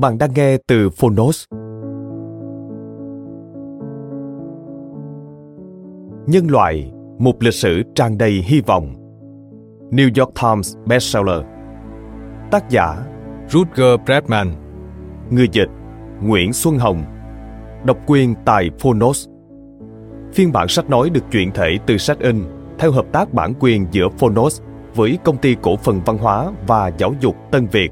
Bạn đang nghe từ Phonos. Nhân loại, một lịch sử tràn đầy hy vọng. New York Times bestseller. Tác giả Rutger Bregman. Người dịch Nguyễn Xuân Hồng. Độc quyền tại Phonos. Phiên bản sách nói được chuyển thể từ sách in theo hợp tác bản quyền giữa Phonos với công ty cổ phần văn hóa và giáo dục Tân Việt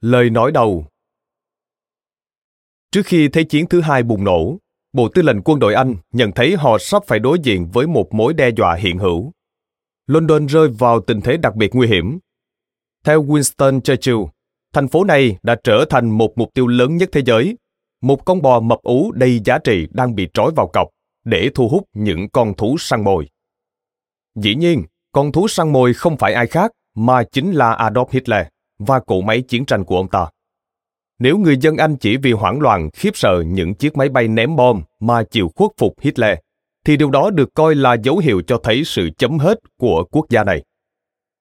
Lời nói đầu Trước khi Thế chiến thứ hai bùng nổ, Bộ Tư lệnh quân đội Anh nhận thấy họ sắp phải đối diện với một mối đe dọa hiện hữu. London rơi vào tình thế đặc biệt nguy hiểm. Theo Winston Churchill, thành phố này đã trở thành một mục tiêu lớn nhất thế giới, một con bò mập ú đầy giá trị đang bị trói vào cọc để thu hút những con thú săn mồi. Dĩ nhiên, con thú săn mồi không phải ai khác mà chính là Adolf Hitler và cỗ máy chiến tranh của ông ta. Nếu người dân Anh chỉ vì hoảng loạn khiếp sợ những chiếc máy bay ném bom mà chịu khuất phục Hitler, thì điều đó được coi là dấu hiệu cho thấy sự chấm hết của quốc gia này.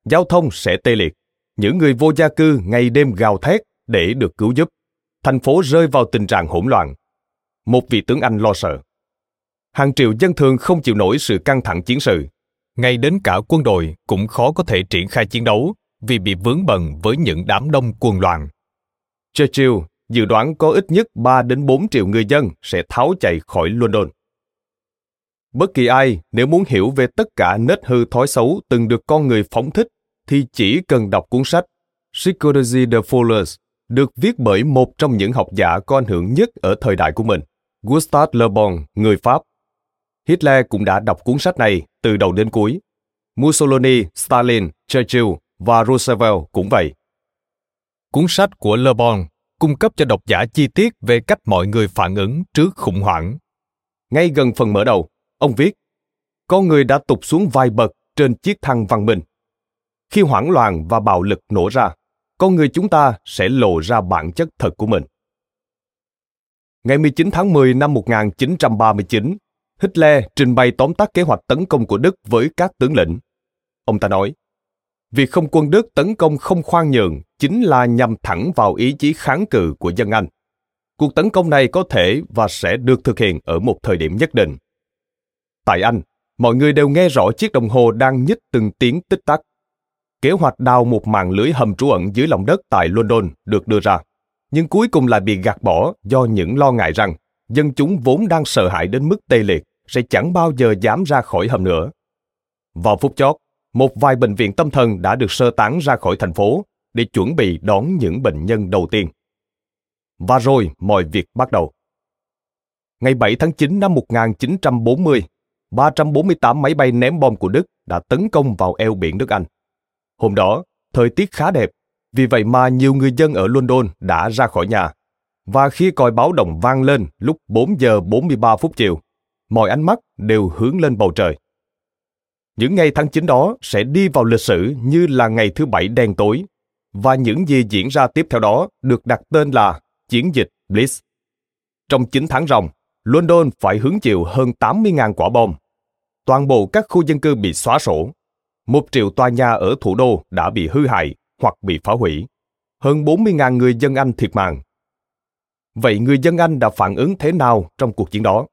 Giao thông sẽ tê liệt, những người vô gia cư ngày đêm gào thét để được cứu giúp. Thành phố rơi vào tình trạng hỗn loạn. Một vị tướng Anh lo sợ. Hàng triệu dân thường không chịu nổi sự căng thẳng chiến sự. Ngay đến cả quân đội cũng khó có thể triển khai chiến đấu vì bị vướng bận với những đám đông cuồng loạn. Churchill dự đoán có ít nhất 3 đến 4 triệu người dân sẽ tháo chạy khỏi London. Bất kỳ ai nếu muốn hiểu về tất cả nết hư thói xấu từng được con người phóng thích thì chỉ cần đọc cuốn sách Psychology the Fools được viết bởi một trong những học giả có ảnh hưởng nhất ở thời đại của mình, Gustave Le Bon, người Pháp. Hitler cũng đã đọc cuốn sách này từ đầu đến cuối. Mussolini, Stalin, Churchill và Roosevelt cũng vậy. Cuốn sách của Le Bon cung cấp cho độc giả chi tiết về cách mọi người phản ứng trước khủng hoảng. Ngay gần phần mở đầu, ông viết, con người đã tụt xuống vài bậc trên chiếc thang văn minh. Khi hoảng loạn và bạo lực nổ ra, con người chúng ta sẽ lộ ra bản chất thật của mình. Ngày 19 tháng 10 năm 1939, Hitler trình bày tóm tắt kế hoạch tấn công của Đức với các tướng lĩnh. Ông ta nói, Việc không quân Đức tấn công không khoan nhượng chính là nhằm thẳng vào ý chí kháng cự của dân Anh. Cuộc tấn công này có thể và sẽ được thực hiện ở một thời điểm nhất định. Tại Anh, mọi người đều nghe rõ chiếc đồng hồ đang nhích từng tiếng tích tắc. Kế hoạch đào một mạng lưới hầm trú ẩn dưới lòng đất tại London được đưa ra, nhưng cuối cùng lại bị gạt bỏ do những lo ngại rằng dân chúng vốn đang sợ hãi đến mức tê liệt sẽ chẳng bao giờ dám ra khỏi hầm nữa. Vào phút chót, một vài bệnh viện tâm thần đã được sơ tán ra khỏi thành phố để chuẩn bị đón những bệnh nhân đầu tiên. Và rồi mọi việc bắt đầu. Ngày 7 tháng 9 năm 1940, 348 máy bay ném bom của Đức đã tấn công vào eo biển nước Anh. Hôm đó, thời tiết khá đẹp, vì vậy mà nhiều người dân ở London đã ra khỏi nhà. Và khi còi báo động vang lên lúc 4 giờ 43 phút chiều, mọi ánh mắt đều hướng lên bầu trời. Những ngày tháng 9 đó sẽ đi vào lịch sử như là ngày thứ bảy đen tối, và những gì diễn ra tiếp theo đó được đặt tên là chiến dịch Blitz. Trong 9 tháng ròng, London phải hứng chịu hơn 80.000 quả bom. Toàn bộ các khu dân cư bị xóa sổ. Một triệu tòa nhà ở thủ đô đã bị hư hại hoặc bị phá hủy. Hơn 40.000 người dân Anh thiệt mạng. Vậy người dân Anh đã phản ứng thế nào trong cuộc chiến đó?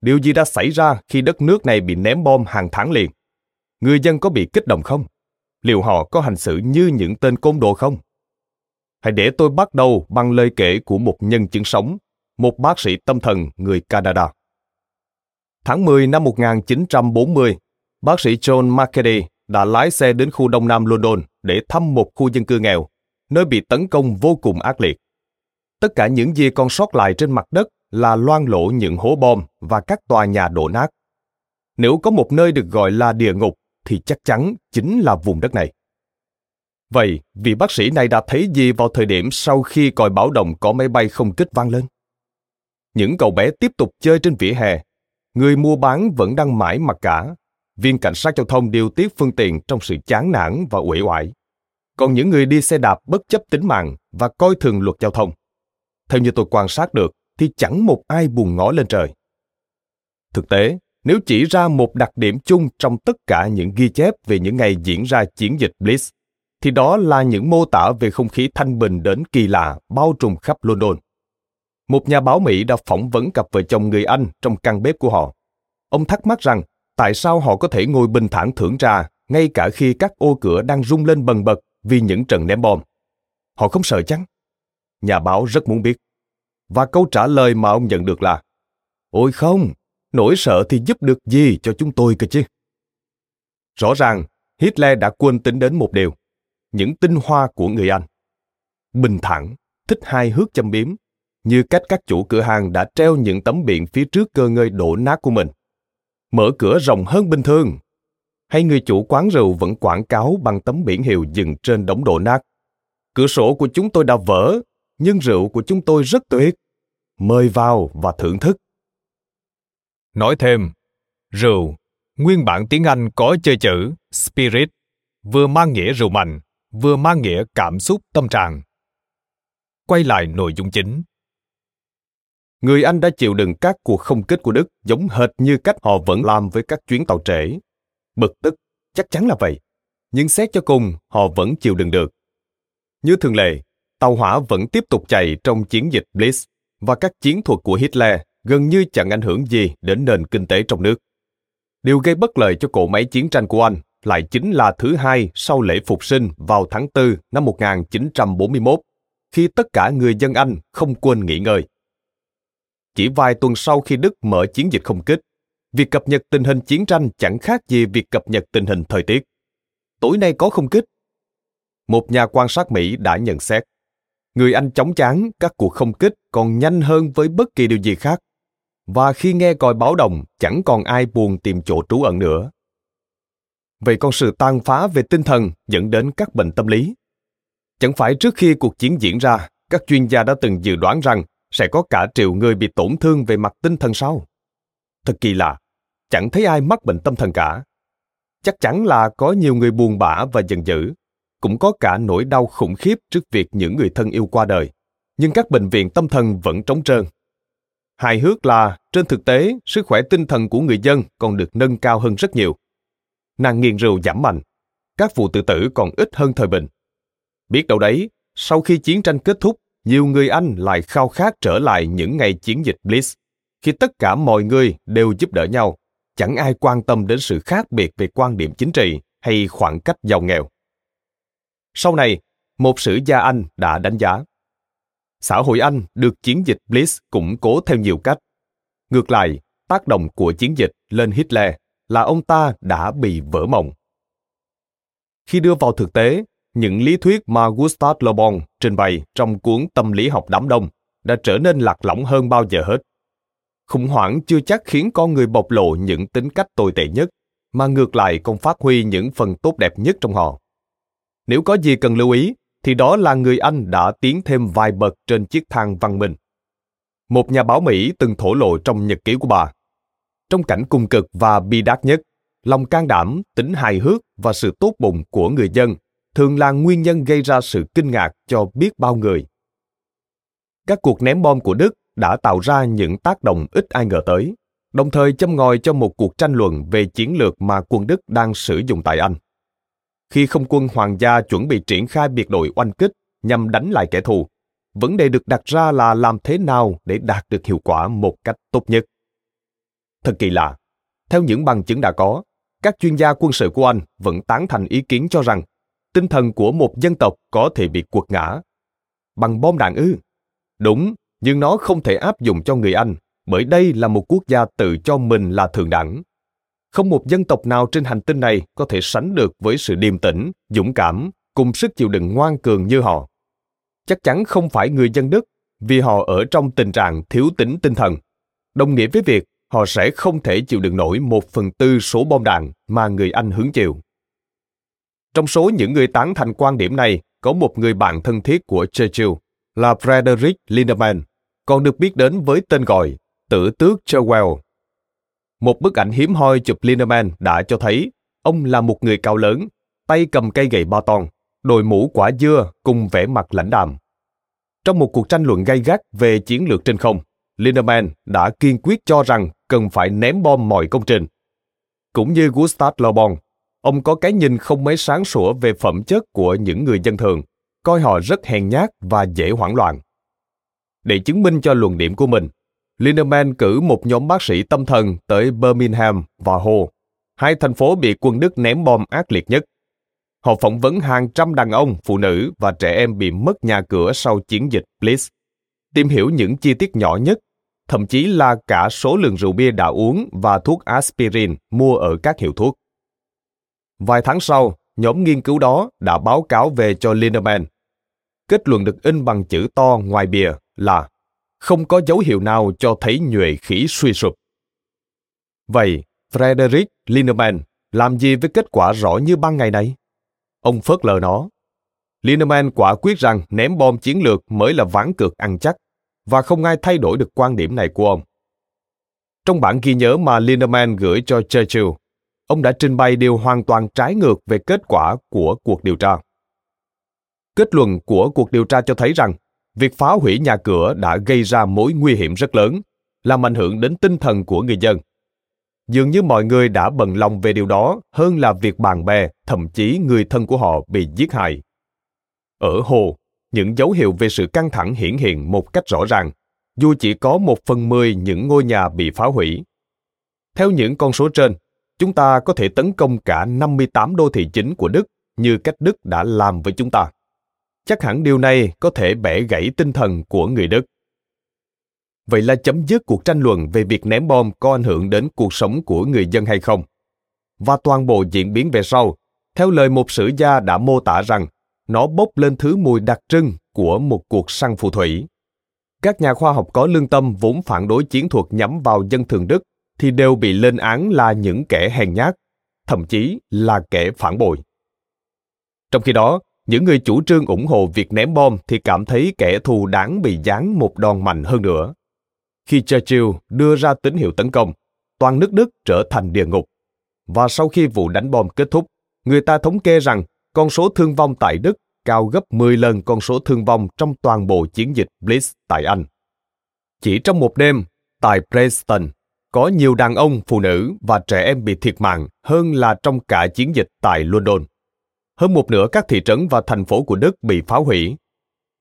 Điều gì đã xảy ra khi đất nước này bị ném bom hàng tháng liền? Người dân có bị kích động không? Liệu họ có hành xử như những tên côn đồ không? Hãy để tôi bắt đầu bằng lời kể của một nhân chứng sống, một bác sĩ tâm thần người Canada. Tháng 10 năm 1940, bác sĩ John McCady đã lái xe đến khu đông nam London để thăm một khu dân cư nghèo, nơi bị tấn công vô cùng ác liệt. Tất cả những gì còn sót lại trên mặt đất là loang lổ những hố bom và các tòa nhà đổ nát. Nếu có một nơi được gọi là địa ngục thì chắc chắn chính là vùng đất này. Vậy, vị bác sĩ này đã thấy gì vào thời điểm sau khi còi báo động có máy bay không kích vang lên? Những cậu bé tiếp tục chơi trên vỉa hè. Người mua bán vẫn đang mãi mặc cả. Viên cảnh sát giao thông điều tiết phương tiện trong sự chán nản và uể oải. Còn những người đi xe đạp bất chấp tính mạng và coi thường luật giao thông. Theo như tôi quan sát được, thì chẳng một ai buồn ngó lên trời. Thực tế, nếu chỉ ra một đặc điểm chung trong tất cả những ghi chép về những ngày diễn ra chiến dịch Blitz, thì đó là những mô tả về không khí thanh bình đến kỳ lạ bao trùm khắp London. Một nhà báo Mỹ đã phỏng vấn cặp vợ chồng người Anh trong căn bếp của họ. Ông thắc mắc rằng tại sao họ có thể ngồi bình thản thưởng trà ngay cả khi các ô cửa đang rung lên bần bật vì những trận ném bom. Họ không sợ chăng? Nhà báo rất muốn biết. Và câu trả lời mà ông nhận được là Ôi không, nỗi sợ thì giúp được gì cho chúng tôi cơ chứ? Rõ ràng, Hitler đã quên tính đến một điều, những tinh hoa của người Anh. Bình thản, thích hai hước châm biếm, như cách các chủ cửa hàng đã treo những tấm biển phía trước cơ ngơi đổ nát của mình. Mở cửa rộng hơn bình thường. Hay người chủ quán rượu vẫn quảng cáo bằng tấm biển hiệu dừng trên đống đổ nát. Cửa sổ của chúng tôi đã vỡ, nhưng rượu của chúng tôi rất tuyệt. Mời vào và thưởng thức. Nói thêm, rượu, nguyên bản tiếng Anh có chơi chữ spirit, vừa mang nghĩa rượu mạnh, vừa mang nghĩa cảm xúc tâm trạng. Quay lại nội dung chính. Người Anh đã chịu đựng các cuộc không kích của Đức giống hệt như cách họ vẫn làm với các chuyến tàu trễ. Bực tức, chắc chắn là vậy. Nhưng xét cho cùng, họ vẫn chịu đựng được. Như thường lệ, tàu hỏa vẫn tiếp tục chạy trong chiến dịch Blitz và các chiến thuật của Hitler gần như chẳng ảnh hưởng gì đến nền kinh tế trong nước. Điều gây bất lợi cho cỗ máy chiến tranh của Anh lại chính là thứ hai sau lễ phục sinh vào tháng 4 năm 1941, khi tất cả người dân Anh không quên nghỉ ngơi. Chỉ vài tuần sau khi Đức mở chiến dịch không kích, việc cập nhật tình hình chiến tranh chẳng khác gì việc cập nhật tình hình thời tiết. Tối nay có không kích. Một nhà quan sát Mỹ đã nhận xét, người Anh chóng chán các cuộc không kích còn nhanh hơn với bất kỳ điều gì khác. Và khi nghe còi báo động, chẳng còn ai buồn tìm chỗ trú ẩn nữa. Vậy còn sự tan phá về tinh thần dẫn đến các bệnh tâm lý. Chẳng phải trước khi cuộc chiến diễn ra, các chuyên gia đã từng dự đoán rằng sẽ có cả triệu người bị tổn thương về mặt tinh thần sau. Thật kỳ lạ, chẳng thấy ai mắc bệnh tâm thần cả. Chắc chắn là có nhiều người buồn bã và giận dữ, cũng có cả nỗi đau khủng khiếp trước việc những người thân yêu qua đời. Nhưng các bệnh viện tâm thần vẫn trống trơn. Hài hước là, trên thực tế, sức khỏe tinh thần của người dân còn được nâng cao hơn rất nhiều. Nạn nghiện rượu giảm mạnh, các vụ tự tử còn ít hơn thời bình. Biết đâu đấy, sau khi chiến tranh kết thúc, nhiều người Anh lại khao khát trở lại những ngày chiến dịch Blitz, khi tất cả mọi người đều giúp đỡ nhau, chẳng ai quan tâm đến sự khác biệt về quan điểm chính trị hay khoảng cách giàu nghèo. Sau này, một sử gia Anh đã đánh giá. Xã hội Anh được chiến dịch Blitz củng cố theo nhiều cách. Ngược lại, tác động của chiến dịch lên Hitler là ông ta đã bị vỡ mộng. Khi đưa vào thực tế, những lý thuyết mà Gustave Le Bon trình bày trong cuốn Tâm lý học đám đông đã trở nên lạc lõng hơn bao giờ hết. Khủng hoảng chưa chắc khiến con người bộc lộ những tính cách tồi tệ nhất, mà ngược lại còn phát huy những phần tốt đẹp nhất trong họ. Nếu có gì cần lưu ý, thì đó là người Anh đã tiến thêm vài bậc trên chiếc thang văn minh. Một nhà báo Mỹ từng thổ lộ trong nhật ký của bà. Trong cảnh cung cực và bi đát nhất, lòng can đảm, tính hài hước và sự tốt bụng của người dân thường là nguyên nhân gây ra sự kinh ngạc cho biết bao người. các cuộc ném bom của Đức đã tạo ra những tác động ít ai ngờ tới, đồng thời châm ngòi cho một cuộc tranh luận về chiến lược mà quân Đức đang sử dụng tại Anh. Khi không quân hoàng gia chuẩn bị triển khai biệt đội oanh kích nhằm đánh lại kẻ thù, vấn đề được đặt ra là làm thế nào để đạt được hiệu quả một cách tốt nhất. Thật kỳ lạ, theo những bằng chứng đã có, các chuyên gia quân sự của Anh vẫn tán thành ý kiến cho rằng tinh thần của một dân tộc có thể bị quật ngã. Bằng bom đạn ư? Đúng, nhưng nó không thể áp dụng cho người Anh, bởi đây là một quốc gia tự cho mình là thượng đẳng. Không một dân tộc nào trên hành tinh này có thể sánh được với sự điềm tĩnh, dũng cảm, cùng sức chịu đựng ngoan cường như họ. Chắc chắn không phải người dân Đức, vì họ ở trong tình trạng thiếu tính tinh thần. Đồng nghĩa với việc họ sẽ không thể chịu đựng nổi một phần tư số bom đạn mà người Anh hứng chịu. Trong số những người tán thành quan điểm này, có một người bạn thân thiết của Churchill là Frederick Lindemann, còn được biết đến với tên gọi Tử tước Churchill. Một bức ảnh hiếm hoi chụp Lindemann đã cho thấy ông là một người cao lớn, tay cầm cây gậy ba ton, đội mũ quả dưa cùng vẻ mặt lãnh đạm. Trong một cuộc tranh luận gay gắt về chiến lược trên không, Lindemann đã kiên quyết cho rằng cần phải ném bom mọi công trình. Cũng như Gustave Le Bon, ông có cái nhìn không mấy sáng sủa về phẩm chất của những người dân thường, coi họ rất hèn nhát và dễ hoảng loạn. Để chứng minh cho luận điểm của mình, Lindemann cử một nhóm bác sĩ tâm thần tới Birmingham và Hull, hai thành phố bị quân Đức ném bom ác liệt nhất. Họ phỏng vấn hàng trăm đàn ông, phụ nữ và trẻ em bị mất nhà cửa sau chiến dịch Blitz, tìm hiểu những chi tiết nhỏ nhất, thậm chí là cả số lượng rượu bia đã uống và thuốc aspirin mua ở các hiệu thuốc. Vài tháng sau, nhóm nghiên cứu đó đã báo cáo về cho Lindemann. Kết luận được in bằng chữ to ngoài bìa là không có dấu hiệu nào cho thấy nhuệ khí suy sụp. Vậy, Frederick Linneman làm gì với kết quả rõ như ban ngày này? Ông phớt lờ nó. Linneman quả quyết rằng ném bom chiến lược mới là ván cược ăn chắc, và không ai thay đổi được quan điểm này của ông. Trong bản ghi nhớ mà Lindemann gửi cho Churchill, ông đã trình bày điều hoàn toàn trái ngược về kết quả của cuộc điều tra. Kết luận của cuộc điều tra cho thấy rằng việc phá hủy nhà cửa đã gây ra mối nguy hiểm rất lớn, làm ảnh hưởng đến tinh thần của người dân. Dường như mọi người đã bận lòng về điều đó hơn là việc bạn bè, thậm chí người thân của họ bị giết hại. Ở Hồ, những dấu hiệu về sự căng thẳng hiển hiện một cách rõ ràng, dù chỉ có một phần mười những ngôi nhà bị phá hủy. Theo những con số trên, chúng ta có thể tấn công cả 58 đô thị chính của Đức như cách Đức đã làm với chúng ta. Chắc hẳn điều này có thể bẻ gãy tinh thần của người Đức. Vậy là chấm dứt cuộc tranh luận về việc ném bom có ảnh hưởng đến cuộc sống của người dân hay không? Và toàn bộ diễn biến về sau, theo lời một sử gia đã mô tả rằng nó bốc lên thứ mùi đặc trưng của một cuộc săn phù thủy. Các nhà khoa học có lương tâm vốn phản đối chiến thuật nhắm vào dân thường Đức thì đều bị lên án là những kẻ hèn nhát, thậm chí là kẻ phản bội. Trong khi đó, những người chủ trương ủng hộ việc ném bom thì cảm thấy kẻ thù đáng bị giáng một đòn mạnh hơn nữa. Khi Churchill đưa ra tín hiệu tấn công, toàn nước Đức trở thành địa ngục. Và sau khi vụ đánh bom kết thúc, người ta thống kê rằng con số thương vong tại Đức cao gấp 10 lần con số thương vong trong toàn bộ chiến dịch Blitz tại Anh. Chỉ trong một đêm, tại Preston, có nhiều đàn ông, phụ nữ và trẻ em bị thiệt mạng hơn là trong cả chiến dịch tại London. Hơn một nửa các thị trấn và thành phố của Đức bị phá hủy.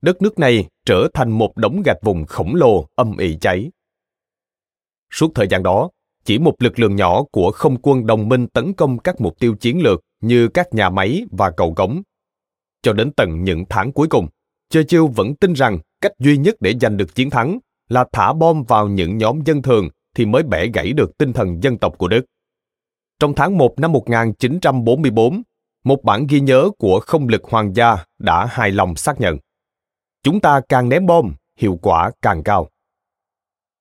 Đất nước này trở thành một đống gạch vùng khổng lồ âm ỉ cháy. Suốt thời gian đó, chỉ một lực lượng nhỏ của không quân đồng minh tấn công các mục tiêu chiến lược như các nhà máy và cầu cống. Cho đến tận những tháng cuối cùng, Churchill vẫn tin rằng cách duy nhất để giành được chiến thắng là thả bom vào những nhóm dân thường thì mới bẻ gãy được tinh thần dân tộc của Đức. Trong tháng 1 năm 1944, một bản ghi nhớ của không lực hoàng gia đã hài lòng xác nhận. Chúng ta càng ném bom, hiệu quả càng cao.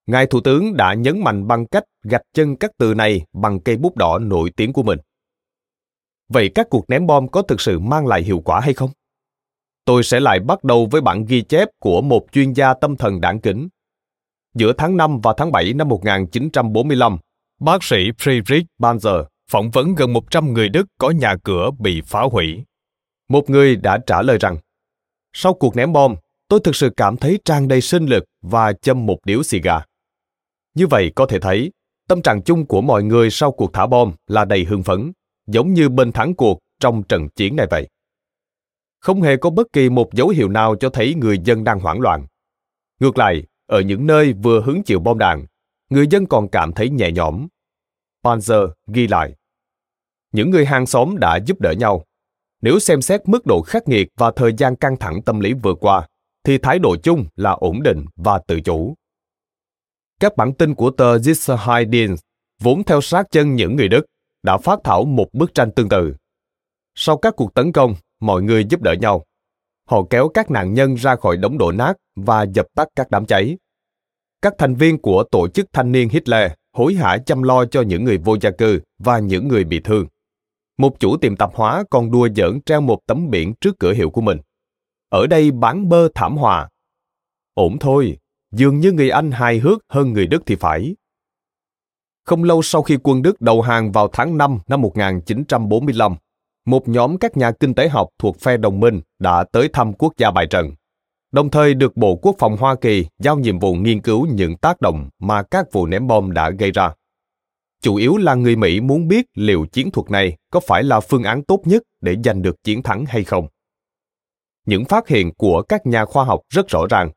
Ngài Thủ tướng đã nhấn mạnh bằng cách gạch chân các từ này bằng cây bút đỏ nổi tiếng của mình. Vậy các cuộc ném bom có thực sự mang lại hiệu quả hay không? Tôi sẽ lại bắt đầu với bản ghi chép của một chuyên gia tâm thần đáng kính. Giữa tháng 5 và tháng 7 năm 1945, bác sĩ Friedrich Banzer phỏng vấn gần 100 người Đức có nhà cửa bị phá hủy. Một người đã trả lời rằng, sau cuộc ném bom, tôi thực sự cảm thấy tràn đầy sinh lực và châm một điếu xì gà. Như vậy có thể thấy, tâm trạng chung của mọi người sau cuộc thả bom là đầy hưng phấn, giống như bên thắng cuộc trong trận chiến này vậy. Không hề có bất kỳ một dấu hiệu nào cho thấy người dân đang hoảng loạn. Ngược lại, ở những nơi vừa hứng chịu bom đạn, người dân còn cảm thấy nhẹ nhõm. Panzer ghi lại. Những người hàng xóm đã giúp đỡ nhau. Nếu xem xét mức độ khắc nghiệt và thời gian căng thẳng tâm lý vừa qua, thì thái độ chung là ổn định và tự chủ. Các bản tin của tờ Zisserheidin vốn theo sát chân những người Đức đã phát thảo một bức tranh tương tự. Sau các cuộc tấn công, mọi người giúp đỡ nhau. Họ kéo các nạn nhân ra khỏi đống đổ nát và dập tắt các đám cháy. Các thành viên của tổ chức thanh niên Hitler hối hả chăm lo cho những người vô gia cư và những người bị thương. Một chủ tiệm tạp hóa còn đùa giỡn treo một tấm biển trước cửa hiệu của mình. Ở đây bán bơ thảm hòa. Ổn thôi, dường như người Anh hài hước hơn người Đức thì phải. Không lâu sau khi quân Đức đầu hàng vào tháng 5 năm 1945, một nhóm các nhà kinh tế học thuộc phe đồng minh đã tới thăm quốc gia bài trận, đồng thời được Bộ Quốc phòng Hoa Kỳ giao nhiệm vụ nghiên cứu những tác động mà các vụ ném bom đã gây ra. Chủ yếu là người Mỹ muốn biết liệu chiến thuật này có phải là phương án tốt nhất để giành được chiến thắng hay không. Những phát hiện của các nhà khoa học rất rõ ràng.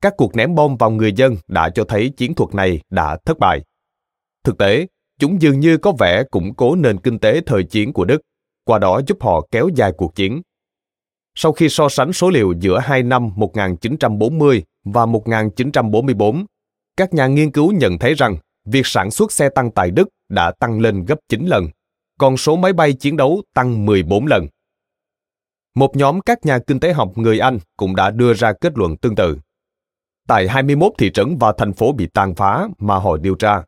Các cuộc ném bom vào người dân đã cho thấy chiến thuật này đã thất bại. Thực tế, chúng dường như có vẻ củng cố nền kinh tế thời chiến của Đức, qua đó giúp họ kéo dài cuộc chiến. Sau khi so sánh số liệu giữa hai năm 1940 và 1944, các nhà nghiên cứu nhận thấy rằng việc sản xuất xe tăng tại Đức đã tăng lên gấp 9 lần, còn số máy bay chiến đấu tăng 14 lần. Một nhóm các nhà kinh tế học người Anh cũng đã đưa ra kết luận tương tự. Tại 21 thị trấn và thành phố bị tàn phá mà họ điều tra,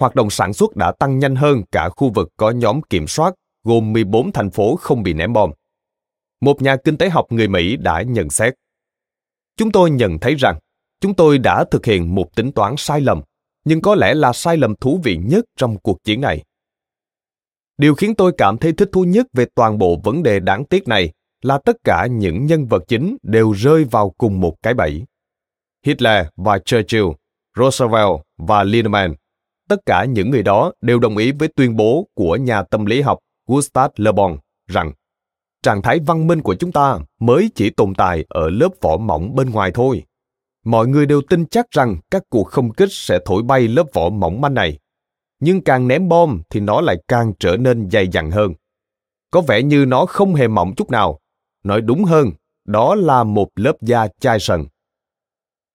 hoạt động sản xuất đã tăng nhanh hơn cả khu vực có nhóm kiểm soát gồm 14 thành phố không bị ném bom. Một nhà kinh tế học người Mỹ đã nhận xét. Chúng tôi nhận thấy rằng chúng tôi đã thực hiện một tính toán sai lầm, nhưng có lẽ là sai lầm thú vị nhất trong cuộc chiến này. Điều khiến tôi cảm thấy thích thú nhất về toàn bộ vấn đề đáng tiếc này là tất cả những nhân vật chính đều rơi vào cùng một cái bẫy. Hitler và Churchill, Roosevelt và Lindemann tất cả những người đó đều đồng ý với tuyên bố của nhà tâm lý học Gustave Le Bon rằng trạng thái văn minh của chúng ta mới chỉ tồn tại ở lớp vỏ mỏng bên ngoài thôi. Mọi người đều tin chắc rằng các cuộc không kích sẽ thổi bay lớp vỏ mỏng manh này. Nhưng càng ném bom thì nó lại càng trở nên dày dặn hơn. Có vẻ như nó không hề mỏng chút nào. Nói đúng hơn, đó là một lớp da chai sần.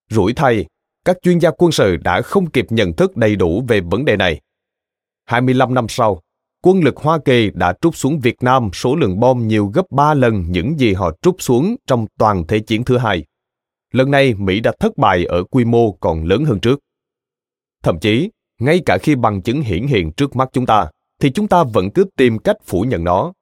Rủi thay, các chuyên gia quân sự đã không kịp nhận thức đầy đủ về vấn đề này. 25 năm sau, quân lực Hoa Kỳ đã trút xuống Việt Nam số lượng bom nhiều gấp 3 lần những gì họ trút xuống trong toàn Thế chiến thứ hai. Lần này Mỹ đã thất bại ở quy mô còn lớn hơn trước. Thậm chí, ngay cả khi bằng chứng hiển hiện trước mắt chúng ta, thì chúng ta vẫn cứ tìm cách phủ nhận nó.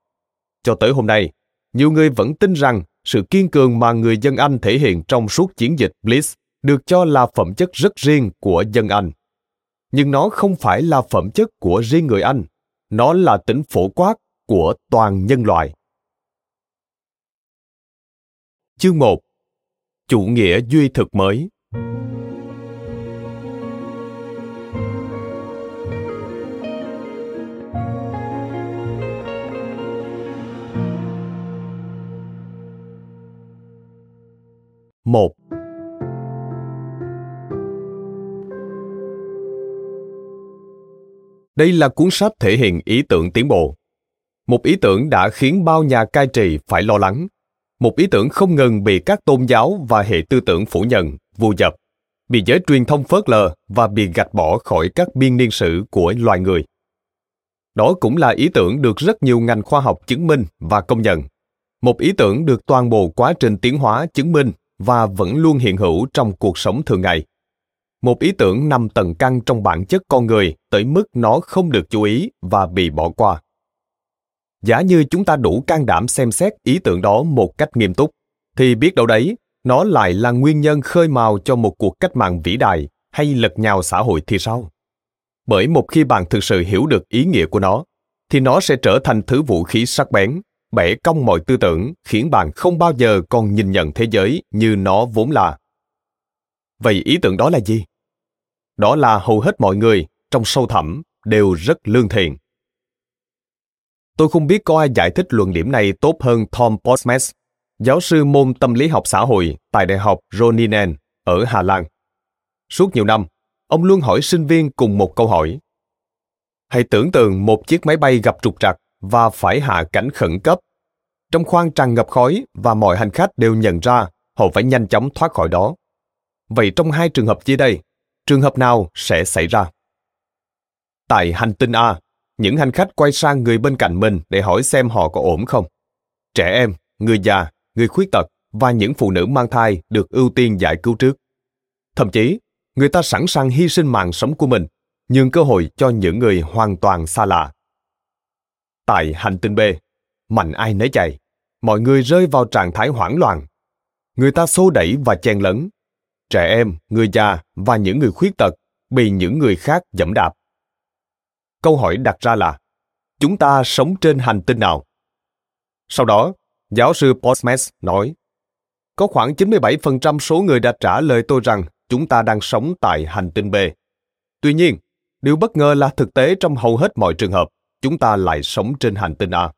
Cho tới hôm nay, nhiều người vẫn tin rằng sự kiên cường mà người dân Anh thể hiện trong suốt chiến dịch Blitz được cho là phẩm chất rất riêng của dân Anh. Nhưng nó không phải là phẩm chất của riêng người Anh, nó là tính phổ quát của toàn nhân loại. Chương 1 Chủ nghĩa duy thực mới. Một. Đây là cuốn sách thể hiện ý tưởng tiến bộ. Một ý tưởng đã khiến bao nhà cai trị phải lo lắng. Một ý tưởng không ngừng bị các tôn giáo và hệ tư tưởng phủ nhận, vù dập, bị giới truyền thông phớt lờ và bị gạch bỏ khỏi các biên niên sử của loài người. Đó cũng là ý tưởng được rất nhiều ngành khoa học chứng minh và công nhận. Một ý tưởng được toàn bộ quá trình tiến hóa chứng minh và vẫn luôn hiện hữu trong cuộc sống thường ngày một ý tưởng nằm tầng căn trong bản chất con người, tới mức nó không được chú ý và bị bỏ qua giả như chúng ta đủ can đảm xem xét ý tưởng đó một cách nghiêm túc, thì biết đâu đấy, nó lại là nguyên nhân khơi mào cho một cuộc cách mạng vĩ đại hay lật nhào xã hội thì sao bởi một khi bạn thực sự hiểu được ý nghĩa của nó, thì nó sẽ trở thành thứ vũ khí sắc bén, bẻ cong mọi tư tưởng, khiến bạn không bao giờ còn nhìn nhận thế giới như nó vốn là. Vậy ý tưởng đó là gì? Đó là hầu hết mọi người trong sâu thẳm đều rất lương thiện. Tôi không biết có ai giải thích luận điểm này tốt hơn Tom Postmes, giáo sư môn tâm lý học xã hội tại Đại học Groningen ở Hà Lan. Suốt nhiều năm, ông luôn hỏi sinh viên cùng một câu hỏi. Hãy tưởng tượng một chiếc máy bay gặp trục trặc và phải hạ cánh khẩn cấp. Trong khoang tràn ngập khói và mọi hành khách đều nhận ra họ phải nhanh chóng thoát khỏi đó. Vậy trong hai trường hợp dưới đây, trường hợp nào sẽ xảy ra? Tại hành tinh A, những hành khách quay sang người bên cạnh mình để hỏi xem họ có ổn không. Trẻ em, người già, người khuyết tật và những phụ nữ mang thai được ưu tiên giải cứu trước. Thậm chí, người ta sẵn sàng hy sinh mạng sống của mình, nhường cơ hội cho những người hoàn toàn xa lạ. Tại hành tinh B, mạnh ai nấy chạy, mọi người rơi vào trạng thái hoảng loạn. Người ta xô đẩy và chen lấn. Trẻ em, người già và những người khuyết tật bị những người khác dẫm đạp. Câu hỏi đặt ra là, chúng ta sống trên hành tinh nào? Sau đó, giáo sư Postmes nói, có khoảng 97% số người đã trả lời tôi rằng chúng ta đang sống tại hành tinh B. Tuy nhiên, điều bất ngờ là thực tế trong hầu hết mọi trường hợp, chúng ta lại sống trên hành tinh A.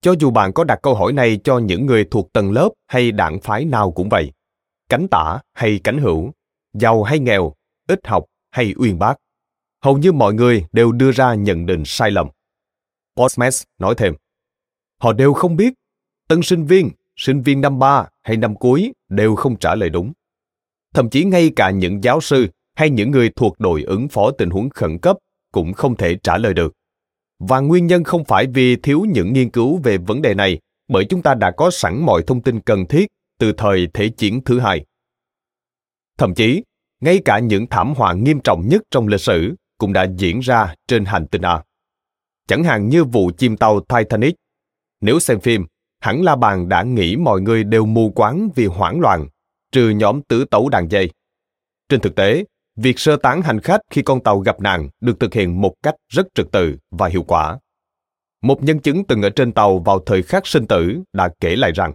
Cho dù bạn có đặt câu hỏi này cho những người thuộc tầng lớp hay đảng phái nào cũng vậy, cánh tả hay cánh hữu, giàu hay nghèo, ít học hay uyên bác, hầu như mọi người đều đưa ra nhận định sai lầm. Postmes nói thêm, họ đều không biết, tân sinh viên, sinh viên năm ba hay năm cuối đều không trả lời đúng. Thậm chí ngay cả những giáo sư hay những người thuộc đội ứng phó tình huống khẩn cấp cũng không thể trả lời được. Và nguyên nhân không phải vì thiếu những nghiên cứu về vấn đề này, bởi chúng ta đã có sẵn mọi thông tin cần thiết từ thời Thế chiến thứ hai. Thậm chí, ngay cả những thảm họa nghiêm trọng nhất trong lịch sử cũng đã diễn ra trên hành tinh A. Chẳng hạn như vụ chìm tàu Titanic. Nếu xem phim, hẳn là bạn đã nghĩ mọi người đều mù quáng vì hoảng loạn, trừ nhóm tứ tấu đàn dây. Trên thực tế, việc sơ tán hành khách khi con tàu gặp nạn được thực hiện một cách rất trật tự và hiệu quả. Một nhân chứng từng ở trên tàu vào thời khắc sinh tử đã kể lại rằng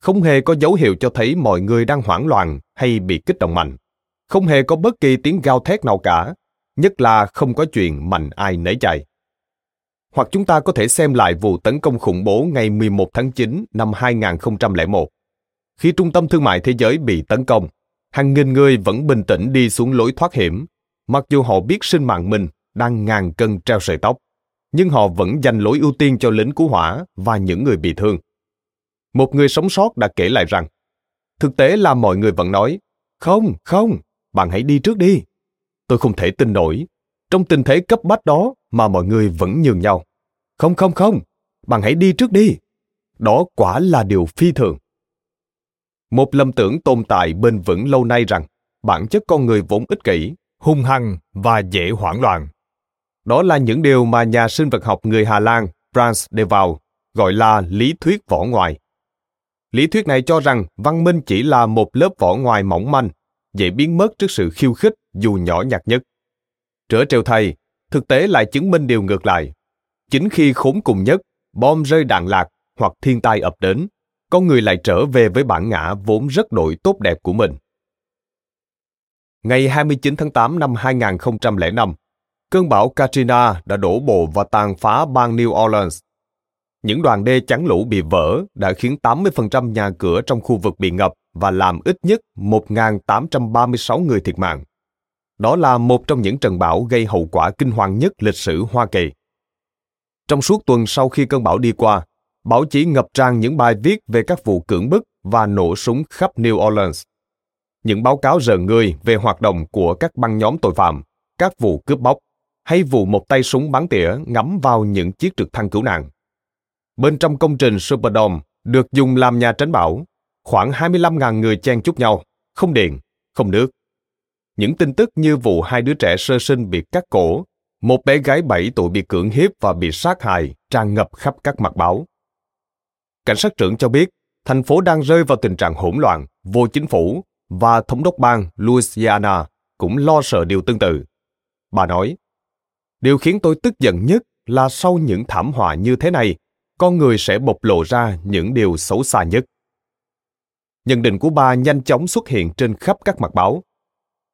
không hề có dấu hiệu cho thấy mọi người đang hoảng loạn hay bị kích động mạnh. Không hề có bất kỳ tiếng gào thét nào cả, nhất là không có chuyện mạnh ai nấy chạy. Hoặc chúng ta có thể xem lại vụ tấn công khủng bố ngày 11 tháng 9 năm 2001. Khi Trung tâm Thương mại Thế giới bị tấn công, hàng nghìn người vẫn bình tĩnh đi xuống lối thoát hiểm, mặc dù họ biết sinh mạng mình đang ngàn cân treo sợi tóc, nhưng họ vẫn dành lối ưu tiên cho lính cứu hỏa và những người bị thương. Một người sống sót đã kể lại rằng, thực tế là mọi người vẫn nói, không, không, bạn hãy đi trước đi. Tôi không thể tin nổi, trong tình thế cấp bách đó mà mọi người vẫn nhường nhau. Không, không, không, bạn hãy đi trước đi. Đó quả là điều phi thường một lầm tưởng tồn tại bền vững lâu nay rằng bản chất con người vốn ích kỷ, hung hăng và dễ hoảng loạn. Đó là những điều mà nhà sinh vật học người Hà Lan Franz de Waal gọi là lý thuyết vỏ ngoài. Lý thuyết này cho rằng văn minh chỉ là một lớp vỏ ngoài mỏng manh, dễ biến mất trước sự khiêu khích dù nhỏ nhặt nhất. Trở trêu thầy, thực tế lại chứng minh điều ngược lại. Chính khi khốn cùng nhất, bom rơi đạn lạc hoặc thiên tai ập đến, con người lại trở về với bản ngã vốn rất đội tốt đẹp của mình. Ngày 29 tháng 8 năm 2005, cơn bão Katrina đã đổ bộ và tàn phá bang New Orleans. Những đoàn đê chắn lũ bị vỡ đã khiến 80% nhà cửa trong khu vực bị ngập và làm ít nhất 1.836 người thiệt mạng. Đó là một trong những trận bão gây hậu quả kinh hoàng nhất lịch sử Hoa Kỳ. Trong suốt tuần sau khi cơn bão đi qua, báo chí ngập tràn những bài viết về các vụ cưỡng bức và nổ súng khắp New Orleans. Những báo cáo rợn người về hoạt động của các băng nhóm tội phạm, các vụ cướp bóc, hay vụ một tay súng bắn tỉa ngắm vào những chiếc trực thăng cứu nạn. Bên trong công trình Superdome được dùng làm nhà tránh bão, khoảng 25.000 người chen chúc nhau, không điện, không nước. Những tin tức như vụ hai đứa trẻ sơ sinh bị cắt cổ, một bé gái 7 tuổi bị cưỡng hiếp và bị sát hại tràn ngập khắp các mặt báo. Cảnh sát trưởng cho biết, thành phố đang rơi vào tình trạng hỗn loạn, vô chính phủ và thống đốc bang Louisiana cũng lo sợ điều tương tự. Bà nói, điều khiến tôi tức giận nhất là sau những thảm họa như thế này, con người sẽ bộc lộ ra những điều xấu xa nhất. Nhận định của bà nhanh chóng xuất hiện trên khắp các mặt báo.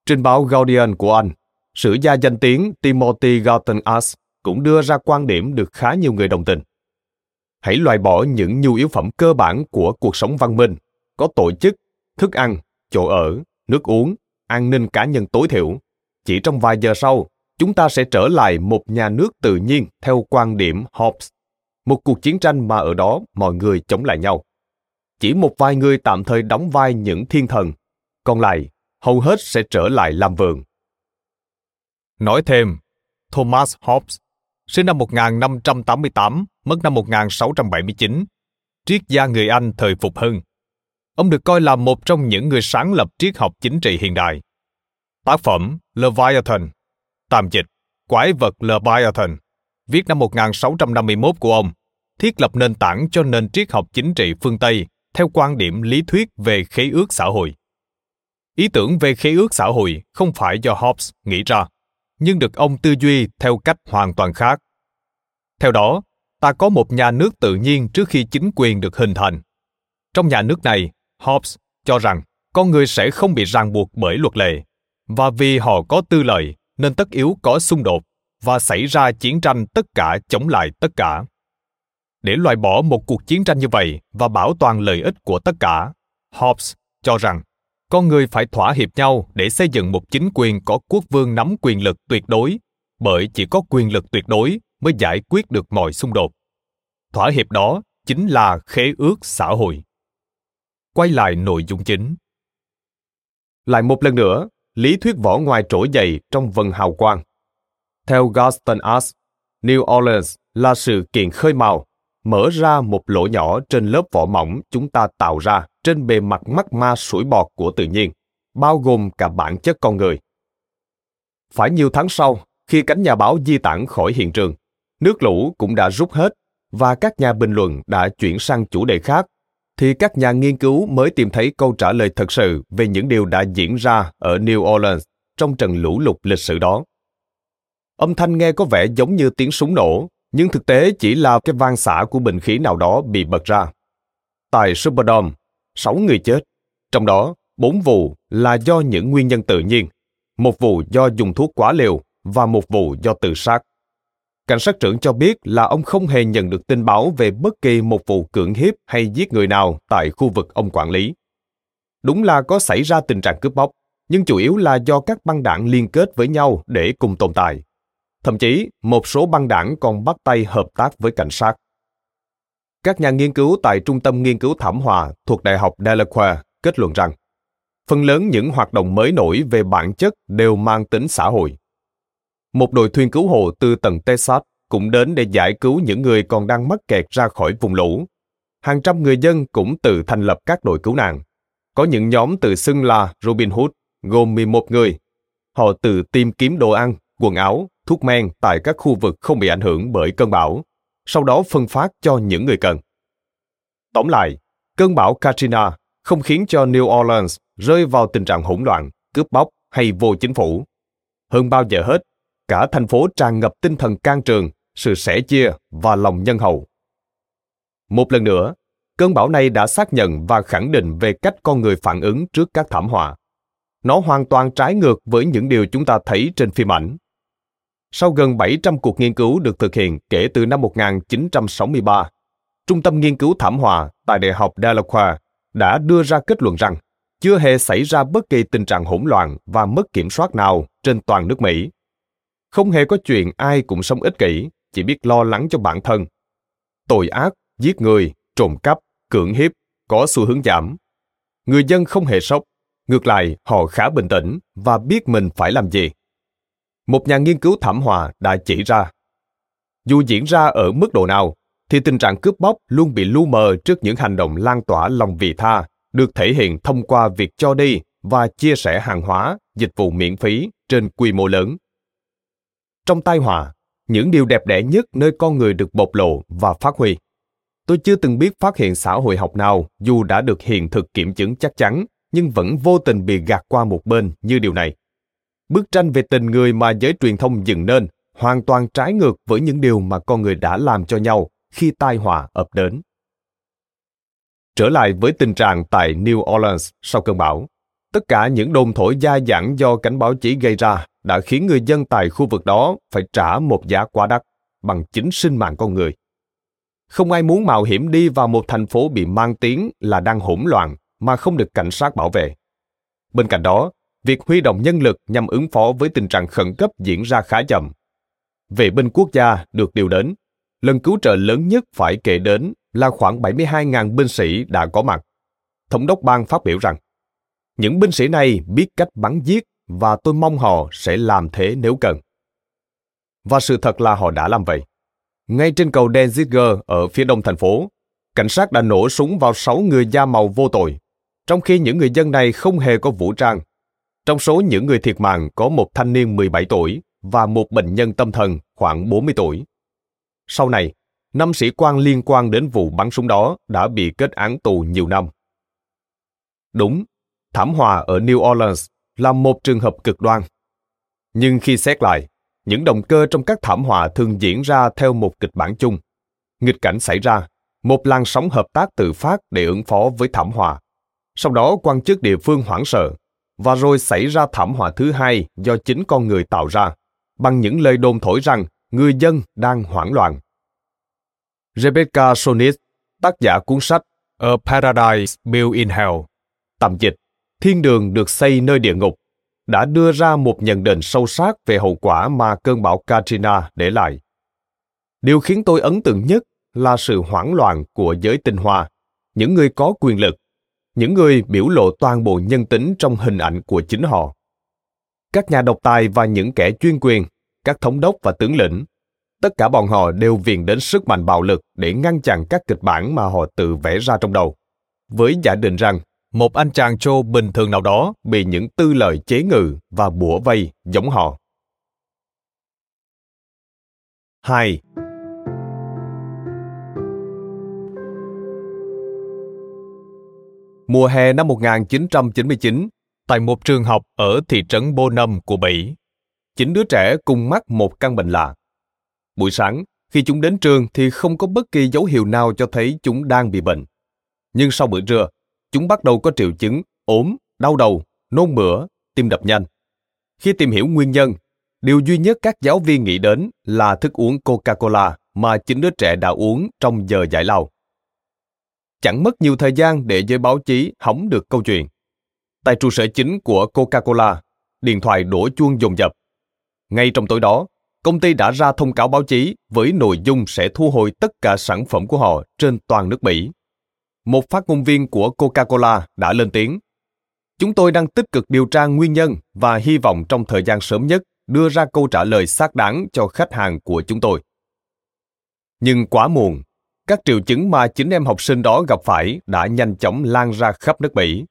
Trên báo Guardian của Anh, sử gia danh tiếng Timothy Galton Ash cũng đưa ra quan điểm được khá nhiều người đồng tình. Hãy loại bỏ những nhu yếu phẩm cơ bản của cuộc sống văn minh, có tổ chức, thức ăn, chỗ ở, nước uống, an ninh cá nhân tối thiểu. Chỉ trong vài giờ sau, chúng ta sẽ trở lại một nhà nước tự nhiên theo quan điểm Hobbes, một cuộc chiến tranh mà ở đó mọi người chống lại nhau. Chỉ một vài người tạm thời đóng vai những thiên thần, còn lại hầu hết sẽ trở lại làm vườn. Nói thêm, Thomas Hobbes, sinh năm 1588, mất năm 1679, triết gia người Anh thời phục hưng. Ông được coi là một trong những người sáng lập triết học chính trị hiện đại. Tác phẩm Leviathan, tạm dịch Quái vật Leviathan, viết năm 1651 của ông, thiết lập nền tảng cho nền triết học chính trị phương Tây theo quan điểm lý thuyết về khế ước xã hội. Ý tưởng về khế ước xã hội không phải do Hobbes nghĩ ra, nhưng được ông tư duy theo cách hoàn toàn khác. Theo đó, ta có một nhà nước tự nhiên trước khi chính quyền được hình thành. Trong nhà nước này, Hobbes cho rằng con người sẽ không bị ràng buộc bởi luật lệ, và vì họ có tư lợi nên tất yếu có xung đột và xảy ra chiến tranh tất cả chống lại tất cả. Để loại bỏ một cuộc chiến tranh như vậy và bảo toàn lợi ích của tất cả, Hobbes cho rằng con người phải thỏa hiệp nhau để xây dựng một chính quyền có quốc vương nắm quyền lực tuyệt đối, bởi chỉ có quyền lực tuyệt đối mới giải quyết được mọi xung đột. Thỏa hiệp đó chính là khế ước xã hội. Quay lại nội dung chính. Lại một lần nữa, lý thuyết vỏ ngoài trỗi dậy trong vần hào quang. Theo Gaston Ash, New Orleans là sự kiện khơi mào, mở ra một lỗ nhỏ trên lớp vỏ mỏng chúng ta tạo ra trên bề mặt mắt ma sủi bọt của tự nhiên, bao gồm cả bản chất con người. Phải nhiều tháng sau, khi cánh nhà báo di tản khỏi hiện trường, nước lũ cũng đã rút hết và các nhà bình luận đã chuyển sang chủ đề khác, thì các nhà nghiên cứu mới tìm thấy câu trả lời thật sự về những điều đã diễn ra ở New Orleans trong trận lũ lụt lịch sử đó. Âm thanh nghe có vẻ giống như tiếng súng nổ, nhưng thực tế chỉ là cái vang xả của bình khí nào đó bị bật ra. Tại Superdome, 6 người chết, trong đó 4 vụ là do những nguyên nhân tự nhiên, một vụ do dùng thuốc quá liều và một vụ do tự sát. Cảnh sát trưởng cho biết là ông không hề nhận được tin báo về bất kỳ một vụ cưỡng hiếp hay giết người nào tại khu vực ông quản lý. Đúng là có xảy ra tình trạng cướp bóc, nhưng chủ yếu là do các băng đảng liên kết với nhau để cùng tồn tại. Thậm chí, một số băng đảng còn bắt tay hợp tác với cảnh sát. Các nhà nghiên cứu tại Trung tâm Nghiên cứu Thảm họa thuộc Đại học Delaware kết luận rằng, phần lớn những hoạt động mới nổi về bản chất đều mang tính xã hội. Một đội thuyền cứu hộ từ tầng Texas cũng đến để giải cứu những người còn đang mắc kẹt ra khỏi vùng lũ. Hàng trăm người dân cũng tự thành lập các đội cứu nạn. Có những nhóm tự xưng là Robin Hood, gồm 11 người. Họ tự tìm kiếm đồ ăn, quần áo, thuốc men tại các khu vực không bị ảnh hưởng bởi cơn bão, sau đó phân phát cho những người cần. Tổng lại, cơn bão Katrina không khiến cho New Orleans rơi vào tình trạng hỗn loạn, cướp bóc hay vô chính phủ. Hơn bao giờ hết, cả thành phố tràn ngập tinh thần can trường, sự sẻ chia và lòng nhân hậu. Một lần nữa, cơn bão này đã xác nhận và khẳng định về cách con người phản ứng trước các thảm họa. Nó hoàn toàn trái ngược với những điều chúng ta thấy trên phim ảnh. Sau gần 700 cuộc nghiên cứu được thực hiện kể từ năm 1963, Trung tâm Nghiên cứu Thảm họa tại Đại học Delaware đã đưa ra kết luận rằng chưa hề xảy ra bất kỳ tình trạng hỗn loạn và mất kiểm soát nào trên toàn nước Mỹ. Không hề có chuyện ai cũng sống ích kỷ, chỉ biết lo lắng cho bản thân. Tội ác, giết người, trộm cắp, cưỡng hiếp có xu hướng giảm. Người dân không hề sốc, ngược lại họ khá bình tĩnh và biết mình phải làm gì một nhà nghiên cứu thảm họa đã chỉ ra. Dù diễn ra ở mức độ nào, thì tình trạng cướp bóc luôn bị lu mờ trước những hành động lan tỏa lòng vị tha, được thể hiện thông qua việc cho đi và chia sẻ hàng hóa, dịch vụ miễn phí trên quy mô lớn. Trong tai họa, những điều đẹp đẽ nhất nơi con người được bộc lộ và phát huy. Tôi chưa từng biết phát hiện xã hội học nào dù đã được hiện thực kiểm chứng chắc chắn, nhưng vẫn vô tình bị gạt qua một bên như điều này bức tranh về tình người mà giới truyền thông dựng nên hoàn toàn trái ngược với những điều mà con người đã làm cho nhau khi tai họa ập đến. Trở lại với tình trạng tại New Orleans sau cơn bão, tất cả những đồn thổi gia dẳng do cảnh báo chí gây ra đã khiến người dân tại khu vực đó phải trả một giá quá đắt bằng chính sinh mạng con người. Không ai muốn mạo hiểm đi vào một thành phố bị mang tiếng là đang hỗn loạn mà không được cảnh sát bảo vệ. Bên cạnh đó, việc huy động nhân lực nhằm ứng phó với tình trạng khẩn cấp diễn ra khá chậm. Vệ binh quốc gia được điều đến. Lần cứu trợ lớn nhất phải kể đến là khoảng 72.000 binh sĩ đã có mặt. Thống đốc bang phát biểu rằng, những binh sĩ này biết cách bắn giết và tôi mong họ sẽ làm thế nếu cần. Và sự thật là họ đã làm vậy. Ngay trên cầu Denziger ở phía đông thành phố, cảnh sát đã nổ súng vào sáu người da màu vô tội, trong khi những người dân này không hề có vũ trang. Trong số những người thiệt mạng có một thanh niên 17 tuổi và một bệnh nhân tâm thần khoảng 40 tuổi. Sau này, năm sĩ quan liên quan đến vụ bắn súng đó đã bị kết án tù nhiều năm. Đúng, thảm họa ở New Orleans là một trường hợp cực đoan. Nhưng khi xét lại, những động cơ trong các thảm họa thường diễn ra theo một kịch bản chung. Nghịch cảnh xảy ra, một làn sóng hợp tác tự phát để ứng phó với thảm họa. Sau đó quan chức địa phương hoảng sợ, và rồi xảy ra thảm họa thứ hai do chính con người tạo ra, bằng những lời đồn thổi rằng người dân đang hoảng loạn. Rebecca Sonis, tác giả cuốn sách A Paradise Built in Hell, tạm dịch Thiên đường được xây nơi địa ngục, đã đưa ra một nhận định sâu sắc về hậu quả mà cơn bão Katrina để lại. Điều khiến tôi ấn tượng nhất là sự hoảng loạn của giới tinh hoa, những người có quyền lực, những người biểu lộ toàn bộ nhân tính trong hình ảnh của chính họ. Các nhà độc tài và những kẻ chuyên quyền, các thống đốc và tướng lĩnh, tất cả bọn họ đều viện đến sức mạnh bạo lực để ngăn chặn các kịch bản mà họ tự vẽ ra trong đầu, với giả định rằng một anh chàng trô bình thường nào đó bị những tư lợi chế ngự và bủa vây giống họ. 2. Mùa hè năm 1999, tại một trường học ở thị trấn Bonham của Bỉ, chín đứa trẻ cùng mắc một căn bệnh lạ. Buổi sáng, khi chúng đến trường thì không có bất kỳ dấu hiệu nào cho thấy chúng đang bị bệnh. Nhưng sau bữa trưa, chúng bắt đầu có triệu chứng ốm, đau đầu, nôn mửa, tim đập nhanh. Khi tìm hiểu nguyên nhân, điều duy nhất các giáo viên nghĩ đến là thức uống Coca-Cola mà chính đứa trẻ đã uống trong giờ giải lao. Chẳng mất nhiều thời gian để giới báo chí hóng được câu chuyện. Tại trụ sở chính của Coca-Cola, điện thoại đổ chuông dồn dập. Ngay trong tối đó, công ty đã ra thông cáo báo chí với nội dung sẽ thu hồi tất cả sản phẩm của họ trên toàn nước Mỹ một phát ngôn viên của Coca-Cola đã lên tiếng. Chúng tôi đang tích cực điều tra nguyên nhân và hy vọng trong thời gian sớm nhất đưa ra câu trả lời xác đáng cho khách hàng của chúng tôi. Nhưng quá muộn, các triệu chứng mà chính em học sinh đó gặp phải đã nhanh chóng lan ra khắp nước Mỹ,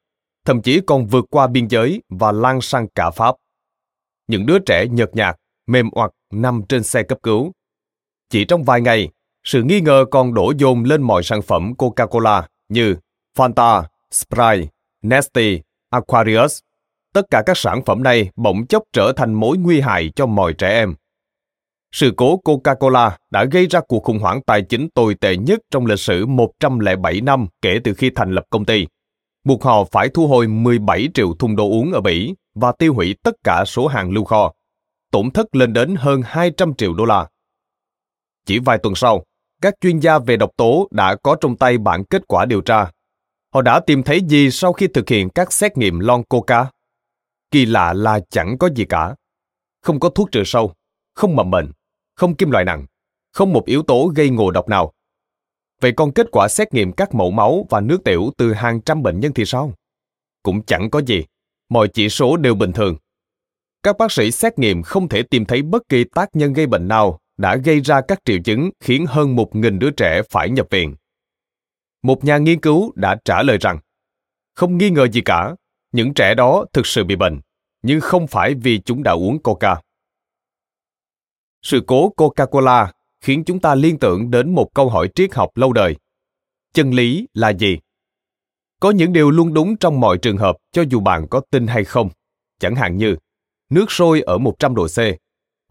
thậm chí còn vượt qua biên giới và lan sang cả Pháp. Những đứa trẻ nhợt nhạt, mềm oặt nằm trên xe cấp cứu. Chỉ trong vài ngày, sự nghi ngờ còn đổ dồn lên mọi sản phẩm Coca-Cola như Fanta, Sprite, Nestle, Aquarius. Tất cả các sản phẩm này bỗng chốc trở thành mối nguy hại cho mọi trẻ em. Sự cố Coca-Cola đã gây ra cuộc khủng hoảng tài chính tồi tệ nhất trong lịch sử 107 năm kể từ khi thành lập công ty. Buộc họ phải thu hồi 17 triệu thùng đồ uống ở Bỉ và tiêu hủy tất cả số hàng lưu kho. Tổn thất lên đến hơn 200 triệu đô la. Chỉ vài tuần sau, các chuyên gia về độc tố đã có trong tay bản kết quả điều tra. Họ đã tìm thấy gì sau khi thực hiện các xét nghiệm lon coca? Kỳ lạ là chẳng có gì cả. Không có thuốc trừ sâu, không mầm bệnh, không kim loại nặng, không một yếu tố gây ngộ độc nào. Vậy còn kết quả xét nghiệm các mẫu máu và nước tiểu từ hàng trăm bệnh nhân thì sao? Cũng chẳng có gì, mọi chỉ số đều bình thường. Các bác sĩ xét nghiệm không thể tìm thấy bất kỳ tác nhân gây bệnh nào đã gây ra các triệu chứng khiến hơn một nghìn đứa trẻ phải nhập viện. Một nhà nghiên cứu đã trả lời rằng, không nghi ngờ gì cả, những trẻ đó thực sự bị bệnh, nhưng không phải vì chúng đã uống coca. Sự cố Coca-Cola khiến chúng ta liên tưởng đến một câu hỏi triết học lâu đời. Chân lý là gì? Có những điều luôn đúng trong mọi trường hợp cho dù bạn có tin hay không. Chẳng hạn như, nước sôi ở 100 độ C,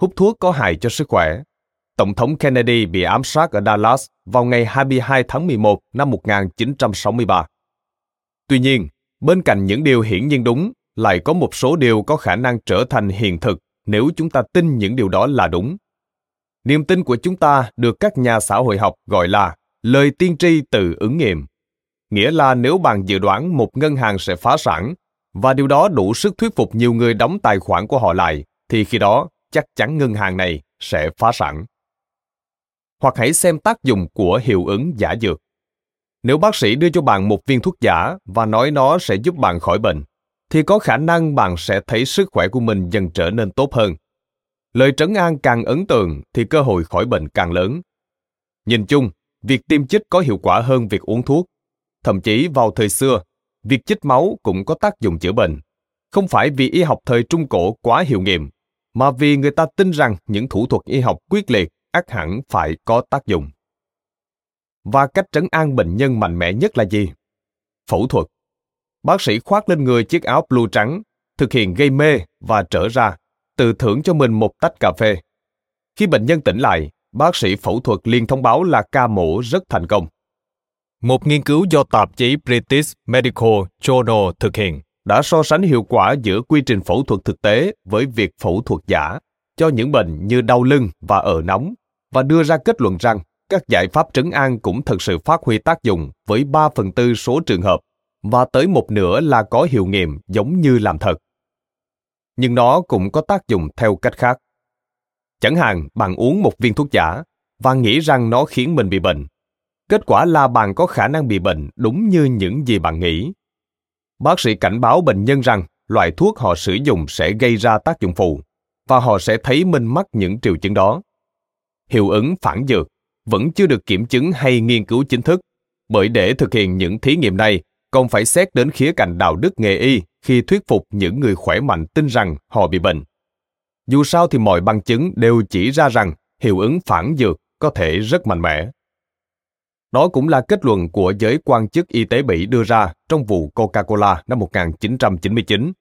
hút thuốc có hại cho sức khỏe, Tổng thống Kennedy bị ám sát ở Dallas vào ngày 22 tháng 11 năm 1963. Tuy nhiên, bên cạnh những điều hiển nhiên đúng, lại có một số điều có khả năng trở thành hiện thực nếu chúng ta tin những điều đó là đúng. Niềm tin của chúng ta được các nhà xã hội học gọi là lời tiên tri từ ứng nghiệm. Nghĩa là nếu bạn dự đoán một ngân hàng sẽ phá sản và điều đó đủ sức thuyết phục nhiều người đóng tài khoản của họ lại, thì khi đó chắc chắn ngân hàng này sẽ phá sản. Hoặc hãy xem tác dụng của hiệu ứng giả dược. Nếu bác sĩ đưa cho bạn một viên thuốc giả và nói nó sẽ giúp bạn khỏi bệnh, thì có khả năng bạn sẽ thấy sức khỏe của mình dần trở nên tốt hơn. Lời trấn an càng ấn tượng thì cơ hội khỏi bệnh càng lớn. Nhìn chung, việc tiêm chích có hiệu quả hơn việc uống thuốc. Thậm chí vào thời xưa, việc chích máu cũng có tác dụng chữa bệnh. Không phải vì y học thời Trung Cổ quá hiệu nghiệm, mà vì người ta tin rằng những thủ thuật y học quyết liệt ắt hẳn phải có tác dụng. Và cách trấn an bệnh nhân mạnh mẽ nhất là gì? Phẫu thuật. Bác sĩ khoác lên người chiếc áo blue trắng, thực hiện gây mê và trở ra, tự thưởng cho mình một tách cà phê. Khi bệnh nhân tỉnh lại, bác sĩ phẫu thuật liền thông báo là ca mổ rất thành công. Một nghiên cứu do tạp chí British Medical Journal thực hiện đã so sánh hiệu quả giữa quy trình phẫu thuật thực tế với việc phẫu thuật giả cho những bệnh như đau lưng và ở nóng và đưa ra kết luận rằng các giải pháp trấn an cũng thật sự phát huy tác dụng với 3 phần tư số trường hợp và tới một nửa là có hiệu nghiệm giống như làm thật. Nhưng nó cũng có tác dụng theo cách khác. Chẳng hạn bạn uống một viên thuốc giả và nghĩ rằng nó khiến mình bị bệnh. Kết quả là bạn có khả năng bị bệnh đúng như những gì bạn nghĩ. Bác sĩ cảnh báo bệnh nhân rằng loại thuốc họ sử dụng sẽ gây ra tác dụng phụ và họ sẽ thấy mình mắc những triệu chứng đó. Hiệu ứng phản dược vẫn chưa được kiểm chứng hay nghiên cứu chính thức, bởi để thực hiện những thí nghiệm này còn phải xét đến khía cạnh đạo đức nghề y khi thuyết phục những người khỏe mạnh tin rằng họ bị bệnh. Dù sao thì mọi bằng chứng đều chỉ ra rằng hiệu ứng phản dược có thể rất mạnh mẽ. Đó cũng là kết luận của giới quan chức y tế Bỉ đưa ra trong vụ Coca-Cola năm 1999.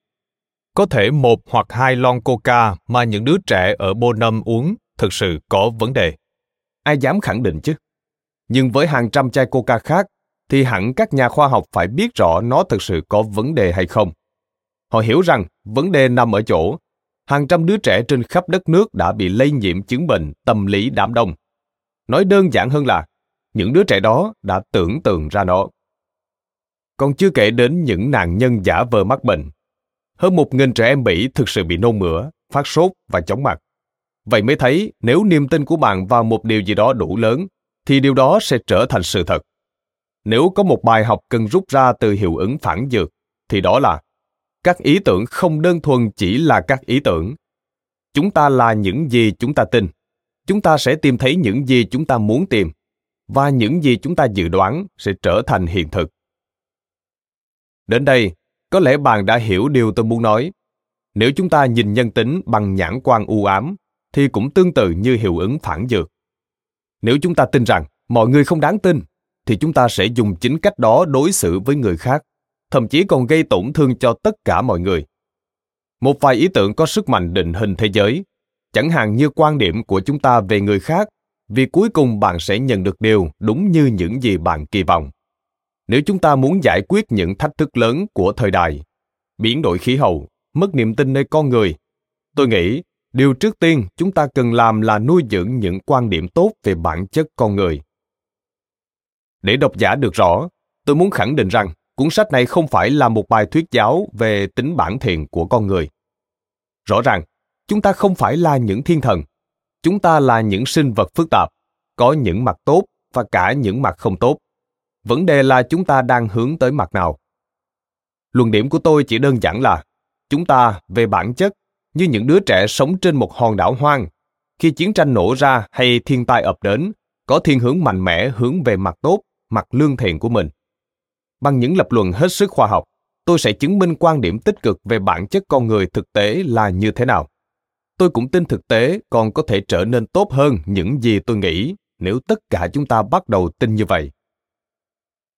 Có thể một hoặc hai lon coca mà những đứa trẻ ở Bonham uống thực sự có vấn đề. Ai dám khẳng định chứ? Nhưng với hàng trăm chai coca khác, thì hẳn các nhà khoa học phải biết rõ nó thực sự có vấn đề hay không. Họ hiểu rằng vấn đề nằm ở chỗ hàng trăm đứa trẻ trên khắp đất nước đã bị lây nhiễm chứng bệnh tâm lý đám đông. Nói đơn giản hơn là những đứa trẻ đó đã tưởng tượng ra nó. Còn chưa kể đến những nạn nhân giả vờ mắc bệnh. Hơn một nghìn trẻ em Mỹ thực sự bị nôn mửa, phát sốt và chóng mặt. Vậy mới thấy nếu niềm tin của bạn vào một điều gì đó đủ lớn, thì điều đó sẽ trở thành sự thật. Nếu có một bài học cần rút ra từ hiệu ứng phản dược, thì đó là các ý tưởng không đơn thuần chỉ là các ý tưởng. Chúng ta là những gì chúng ta tin. Chúng ta sẽ tìm thấy những gì chúng ta muốn tìm và những gì chúng ta dự đoán sẽ trở thành hiện thực. Đến đây, có lẽ bạn đã hiểu điều tôi muốn nói. Nếu chúng ta nhìn nhân tính bằng nhãn quan u ám, thì cũng tương tự như hiệu ứng phản dược. Nếu chúng ta tin rằng mọi người không đáng tin, thì chúng ta sẽ dùng chính cách đó đối xử với người khác, thậm chí còn gây tổn thương cho tất cả mọi người. Một vài ý tưởng có sức mạnh định hình thế giới, chẳng hạn như quan điểm của chúng ta về người khác vì cuối cùng bạn sẽ nhận được điều đúng như những gì bạn kỳ vọng. Nếu chúng ta muốn giải quyết những thách thức lớn của thời đại, biến đổi khí hậu, mất niềm tin nơi con người, tôi nghĩ điều trước tiên chúng ta cần làm là nuôi dưỡng những quan điểm tốt về bản chất con người. Để độc giả được rõ, tôi muốn khẳng định rằng cuốn sách này không phải là một bài thuyết giáo về tính bản thiện của con người. Rõ ràng, chúng ta không phải là những thiên thần. Chúng ta là những sinh vật phức tạp có những mặt tốt và cả những mặt không tốt. Vấn đề là chúng ta đang hướng tới mặt nào. Luận điểm của tôi chỉ đơn giản là chúng ta về bản chất như những đứa trẻ sống trên một hòn đảo hoang. Khi chiến tranh nổ ra hay thiên tai ập đến có thiên hướng mạnh mẽ hướng về mặt tốt mặt lương thiện của mình. Bằng những lập luận hết sức khoa học, tôi sẽ chứng minh quan điểm tích cực về bản chất con người thực tế là như thế nào. Tôi cũng tin thực tế còn có thể trở nên tốt hơn những gì tôi nghĩ nếu tất cả chúng ta bắt đầu tin như vậy.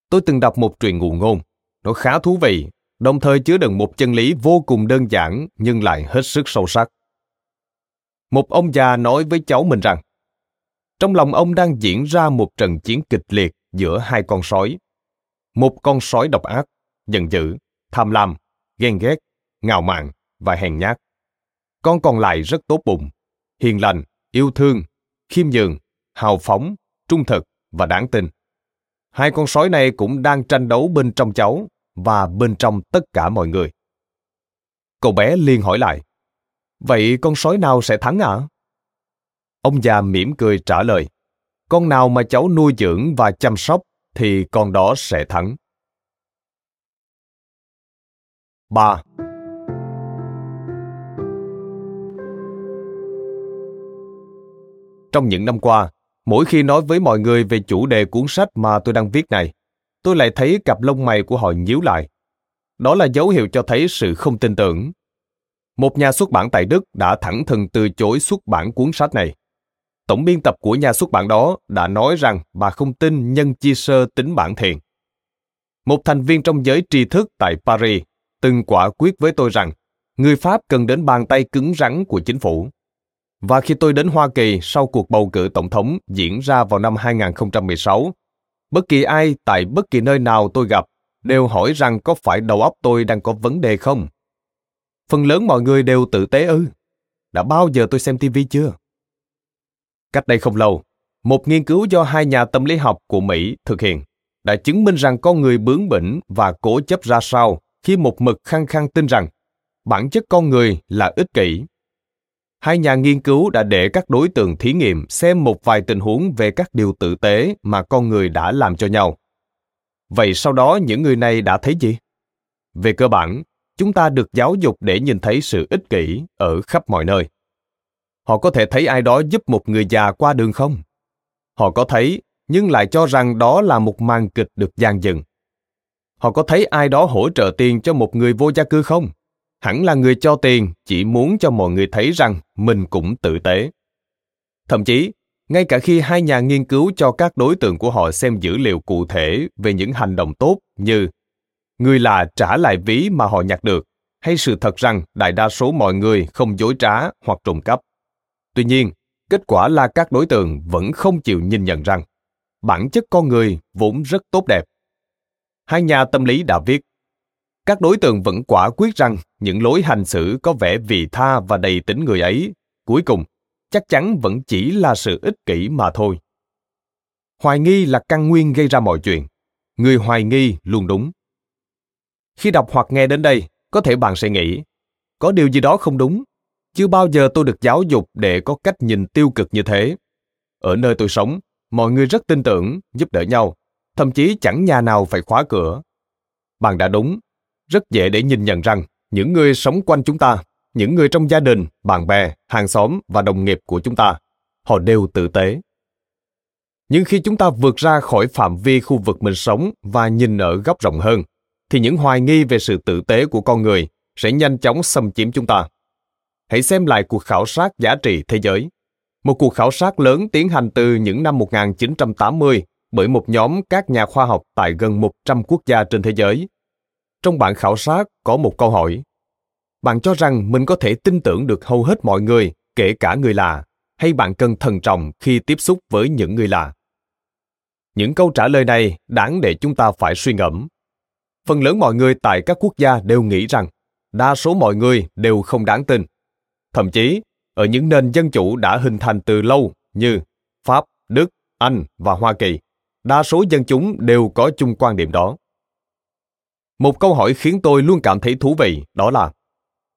Tôi từng đọc một truyền ngụ ngôn, nó khá thú vị, đồng thời chứa đựng một chân lý vô cùng đơn giản nhưng lại hết sức sâu sắc. Một ông già nói với cháu mình rằng, Trong lòng ông đang diễn ra một trận chiến kịch liệt giữa hai con sói. Một con sói độc ác, giận dữ, tham lam, ghen ghét, ngạo mạn và hèn nhát. Con còn lại rất tốt bụng, hiền lành, yêu thương, khiêm nhường, hào phóng, trung thực và đáng tin. Hai con sói này cũng đang tranh đấu bên trong cháu và bên trong tất cả mọi người. Cậu bé liền hỏi lại, vậy con sói nào sẽ thắng ạ? À? Ông già mỉm cười trả lời, con nào mà cháu nuôi dưỡng và chăm sóc thì con đó sẽ thắng. 3. Trong những năm qua, mỗi khi nói với mọi người về chủ đề cuốn sách mà tôi đang viết này, tôi lại thấy cặp lông mày của họ nhíu lại. Đó là dấu hiệu cho thấy sự không tin tưởng. Một nhà xuất bản tại Đức đã thẳng thừng từ chối xuất bản cuốn sách này. Tổng biên tập của nhà xuất bản đó đã nói rằng bà không tin nhân chi sơ tính bản thiện. Một thành viên trong giới tri thức tại Paris từng quả quyết với tôi rằng người Pháp cần đến bàn tay cứng rắn của chính phủ. Và khi tôi đến Hoa Kỳ sau cuộc bầu cử tổng thống diễn ra vào năm 2016, bất kỳ ai tại bất kỳ nơi nào tôi gặp đều hỏi rằng có phải đầu óc tôi đang có vấn đề không. Phần lớn mọi người đều tự tế ư. Đã bao giờ tôi xem TV chưa? Cách đây không lâu, một nghiên cứu do hai nhà tâm lý học của Mỹ thực hiện đã chứng minh rằng con người bướng bỉnh và cố chấp ra sao khi một mực khăng khăng tin rằng bản chất con người là ích kỷ. Hai nhà nghiên cứu đã để các đối tượng thí nghiệm xem một vài tình huống về các điều tử tế mà con người đã làm cho nhau. Vậy sau đó những người này đã thấy gì? Về cơ bản, chúng ta được giáo dục để nhìn thấy sự ích kỷ ở khắp mọi nơi. Họ có thể thấy ai đó giúp một người già qua đường không? Họ có thấy, nhưng lại cho rằng đó là một màn kịch được dàn dựng. Họ có thấy ai đó hỗ trợ tiền cho một người vô gia cư không? Hẳn là người cho tiền chỉ muốn cho mọi người thấy rằng mình cũng tử tế. Thậm chí, ngay cả khi hai nhà nghiên cứu cho các đối tượng của họ xem dữ liệu cụ thể về những hành động tốt như người là trả lại ví mà họ nhặt được hay sự thật rằng đại đa số mọi người không dối trá hoặc trộm cắp. Tuy nhiên, kết quả là các đối tượng vẫn không chịu nhìn nhận rằng bản chất con người vốn rất tốt đẹp. Hai nhà tâm lý đã viết các đối tượng vẫn quả quyết rằng những lối hành xử có vẻ vị tha và đầy tính người ấy. Cuối cùng chắc chắn vẫn chỉ là sự ích kỷ mà thôi. Hoài nghi là căn nguyên gây ra mọi chuyện. Người hoài nghi luôn đúng. Khi đọc hoặc nghe đến đây có thể bạn sẽ nghĩ có điều gì đó không đúng chưa bao giờ tôi được giáo dục để có cách nhìn tiêu cực như thế ở nơi tôi sống mọi người rất tin tưởng giúp đỡ nhau thậm chí chẳng nhà nào phải khóa cửa. Bạn đã đúng, rất dễ để nhìn nhận rằng những người sống quanh chúng ta, những người trong gia đình, bạn bè, hàng xóm và đồng nghiệp của chúng ta, họ đều tử tế. Nhưng khi chúng ta vượt ra khỏi phạm vi khu vực mình sống và nhìn ở góc rộng hơn, thì những hoài nghi về sự tử tế của con người sẽ nhanh chóng xâm chiếm chúng ta. Hãy xem lại cuộc khảo sát giá trị thế giới. Một cuộc khảo sát lớn tiến hành từ những năm 1980 bởi một nhóm các nhà khoa học tại gần 100 quốc gia trên thế giới. Trong bản khảo sát có một câu hỏi. Bạn cho rằng mình có thể tin tưởng được hầu hết mọi người, kể cả người lạ, hay bạn cần thận trọng khi tiếp xúc với những người lạ? Những câu trả lời này đáng để chúng ta phải suy ngẫm. Phần lớn mọi người tại các quốc gia đều nghĩ rằng đa số mọi người đều không đáng tin. Thậm chí, ở những nền dân chủ đã hình thành từ lâu như Pháp, Đức, Anh và Hoa Kỳ, đa số dân chúng đều có chung quan điểm đó. Một câu hỏi khiến tôi luôn cảm thấy thú vị đó là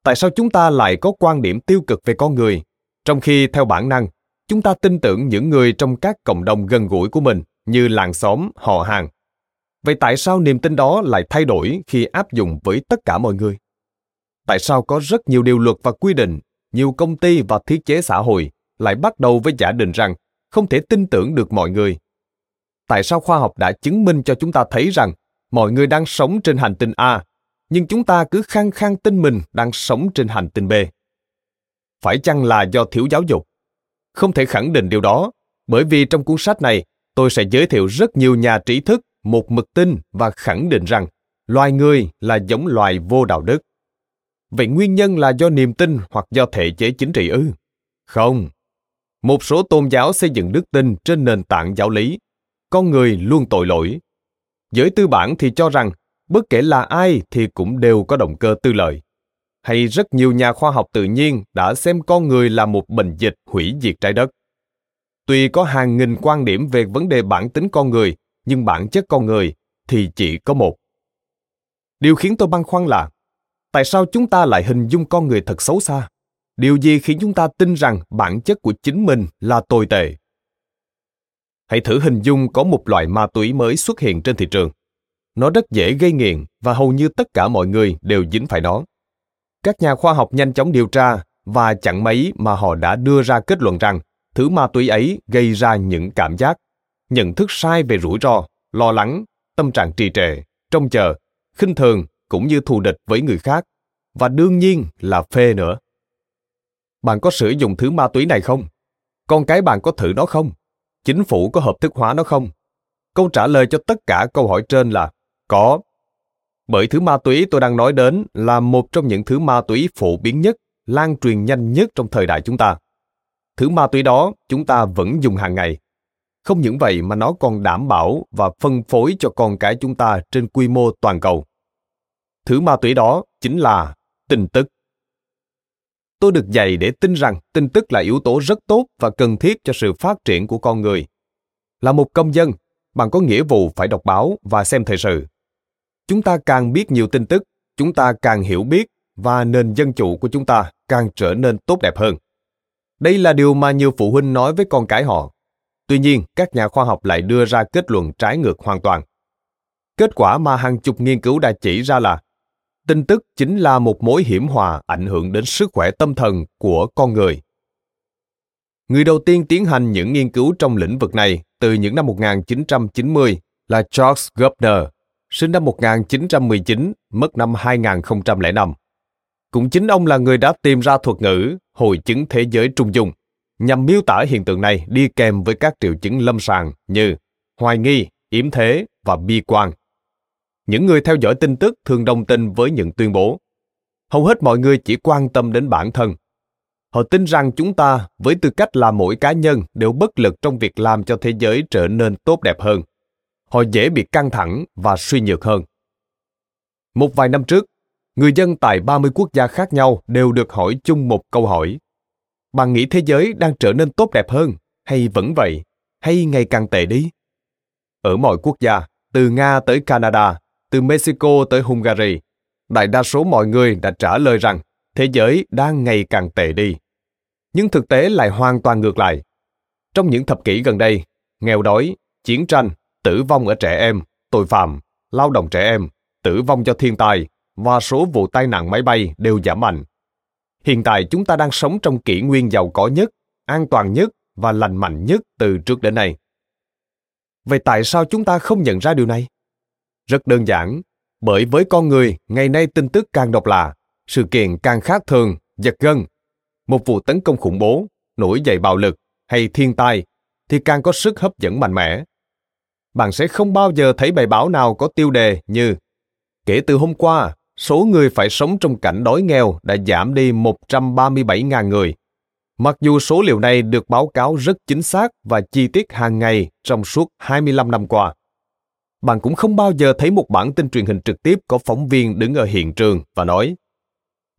tại sao chúng ta lại có quan điểm tiêu cực về con người, trong khi theo bản năng, chúng ta tin tưởng những người trong các cộng đồng gần gũi của mình như làng xóm, họ hàng. Vậy tại sao niềm tin đó lại thay đổi khi áp dụng với tất cả mọi người? Tại sao có rất nhiều điều luật và quy định, nhiều công ty và thiết chế xã hội lại bắt đầu với giả định rằng không thể tin tưởng được mọi người tại sao khoa học đã chứng minh cho chúng ta thấy rằng mọi người đang sống trên hành tinh A, nhưng chúng ta cứ khăng khăng tin mình đang sống trên hành tinh B. Phải chăng là do thiếu giáo dục? Không thể khẳng định điều đó, bởi vì trong cuốn sách này, tôi sẽ giới thiệu rất nhiều nhà trí thức một mực tin và khẳng định rằng loài người là giống loài vô đạo đức. Vậy nguyên nhân là do niềm tin hoặc do thể chế chính trị ư? Không. một số tôn giáo xây dựng đức tin trên nền tảng giáo lý. Con người luôn tội lỗi. Giới tư bản thì cho rằng, bất kể là ai thì cũng đều có động cơ tư lợi. Hay rất nhiều nhà khoa học tự nhiên đã xem con người là một bệnh dịch hủy diệt trái đất. Tuy có hàng nghìn quan điểm về vấn đề bản tính con người, nhưng bản chất con người thì chỉ có một. Điều khiến tôi băn khoăn là tại sao chúng ta lại hình dung con người thật xấu xa? Điều gì khiến chúng ta tin rằng bản chất của chính mình là tồi tệ? Hãy thử hình dung có một loại ma túy mới xuất hiện trên thị trường. Nó rất dễ gây nghiện và hầu như tất cả mọi người đều dính phải nó. Các nhà khoa học nhanh chóng điều tra và chẳng mấy mà họ đã đưa ra kết luận rằng thứ ma túy ấy gây ra những cảm giác, nhận thức sai về rủi ro, lo lắng, tâm trạng trì trệ, trông chờ, khinh thường cũng như thù địch với người khác, và đương nhiên là phê nữa. Bạn có sử dụng thứ ma túy này không? Con cái bạn có thử nó không? Chính phủ có hợp thức hóa nó không? Câu trả lời cho tất cả câu hỏi trên là có. Bởi thứ ma túy tôi đang nói đến là một trong những thứ ma túy phổ biến nhất, lan truyền nhanh nhất trong thời đại chúng ta. Thứ ma túy đó chúng ta vẫn dùng hàng ngày. Không những vậy mà nó còn đảm bảo và phân phối cho con cái chúng ta trên quy mô toàn cầu thứ ma túy đó chính là tin tức. Tôi được dạy để tin rằng tin tức là yếu tố rất tốt và cần thiết cho sự phát triển của con người. Là một công dân, bạn có nghĩa vụ phải đọc báo và xem thời sự. Chúng ta càng biết nhiều tin tức, chúng ta càng hiểu biết và nền dân chủ của chúng ta càng trở nên tốt đẹp hơn. Đây là điều mà nhiều phụ huynh nói với con cái họ. Tuy nhiên, các nhà khoa học lại đưa ra kết luận trái ngược hoàn toàn. Kết quả mà hàng chục nghiên cứu đã chỉ ra là tin tức chính là một mối hiểm họa ảnh hưởng đến sức khỏe tâm thần của con người. Người đầu tiên tiến hành những nghiên cứu trong lĩnh vực này từ những năm 1990 là Charles Gubner, sinh năm 1919, mất năm 2005. Cũng chính ông là người đã tìm ra thuật ngữ hội chứng thế giới trung dung, nhằm miêu tả hiện tượng này đi kèm với các triệu chứng lâm sàng như hoài nghi, yếm thế và bi quan những người theo dõi tin tức thường đồng tình với những tuyên bố. Hầu hết mọi người chỉ quan tâm đến bản thân. Họ tin rằng chúng ta với tư cách là mỗi cá nhân đều bất lực trong việc làm cho thế giới trở nên tốt đẹp hơn. Họ dễ bị căng thẳng và suy nhược hơn. Một vài năm trước người dân tại 30 quốc gia khác nhau đều được hỏi chung một câu hỏi. Bạn nghĩ thế giới đang trở nên tốt đẹp hơn, hay vẫn vậy, hay ngày càng tệ đi? Ở mọi quốc gia, từ Nga tới Canada, từ Mexico tới Hungary, đại đa số mọi người đã trả lời rằng thế giới đang ngày càng tệ đi. Nhưng thực tế lại hoàn toàn ngược lại. Trong những thập kỷ gần đây, nghèo đói, chiến tranh, tử vong ở trẻ em, tội phạm, lao động trẻ em, tử vong do thiên tai và số vụ tai nạn máy bay đều giảm mạnh. Hiện tại chúng ta đang sống trong kỷ nguyên giàu có nhất, an toàn nhất và lành mạnh nhất từ trước đến nay. Vậy tại sao chúng ta không nhận ra điều này? Rất đơn giản, bởi với con người, ngày nay tin tức càng độc lạ, sự kiện càng khác thường, giật gân. Một vụ tấn công khủng bố, nổi dậy bạo lực hay thiên tai thì càng có sức hấp dẫn mạnh mẽ. Bạn sẽ không bao giờ thấy bài báo nào có tiêu đề như Kể từ hôm qua, số người phải sống trong cảnh đói nghèo đã giảm đi 137.000 người. Mặc dù số liệu này được báo cáo rất chính xác và chi tiết hàng ngày trong suốt 25 năm qua bạn cũng không bao giờ thấy một bản tin truyền hình trực tiếp có phóng viên đứng ở hiện trường và nói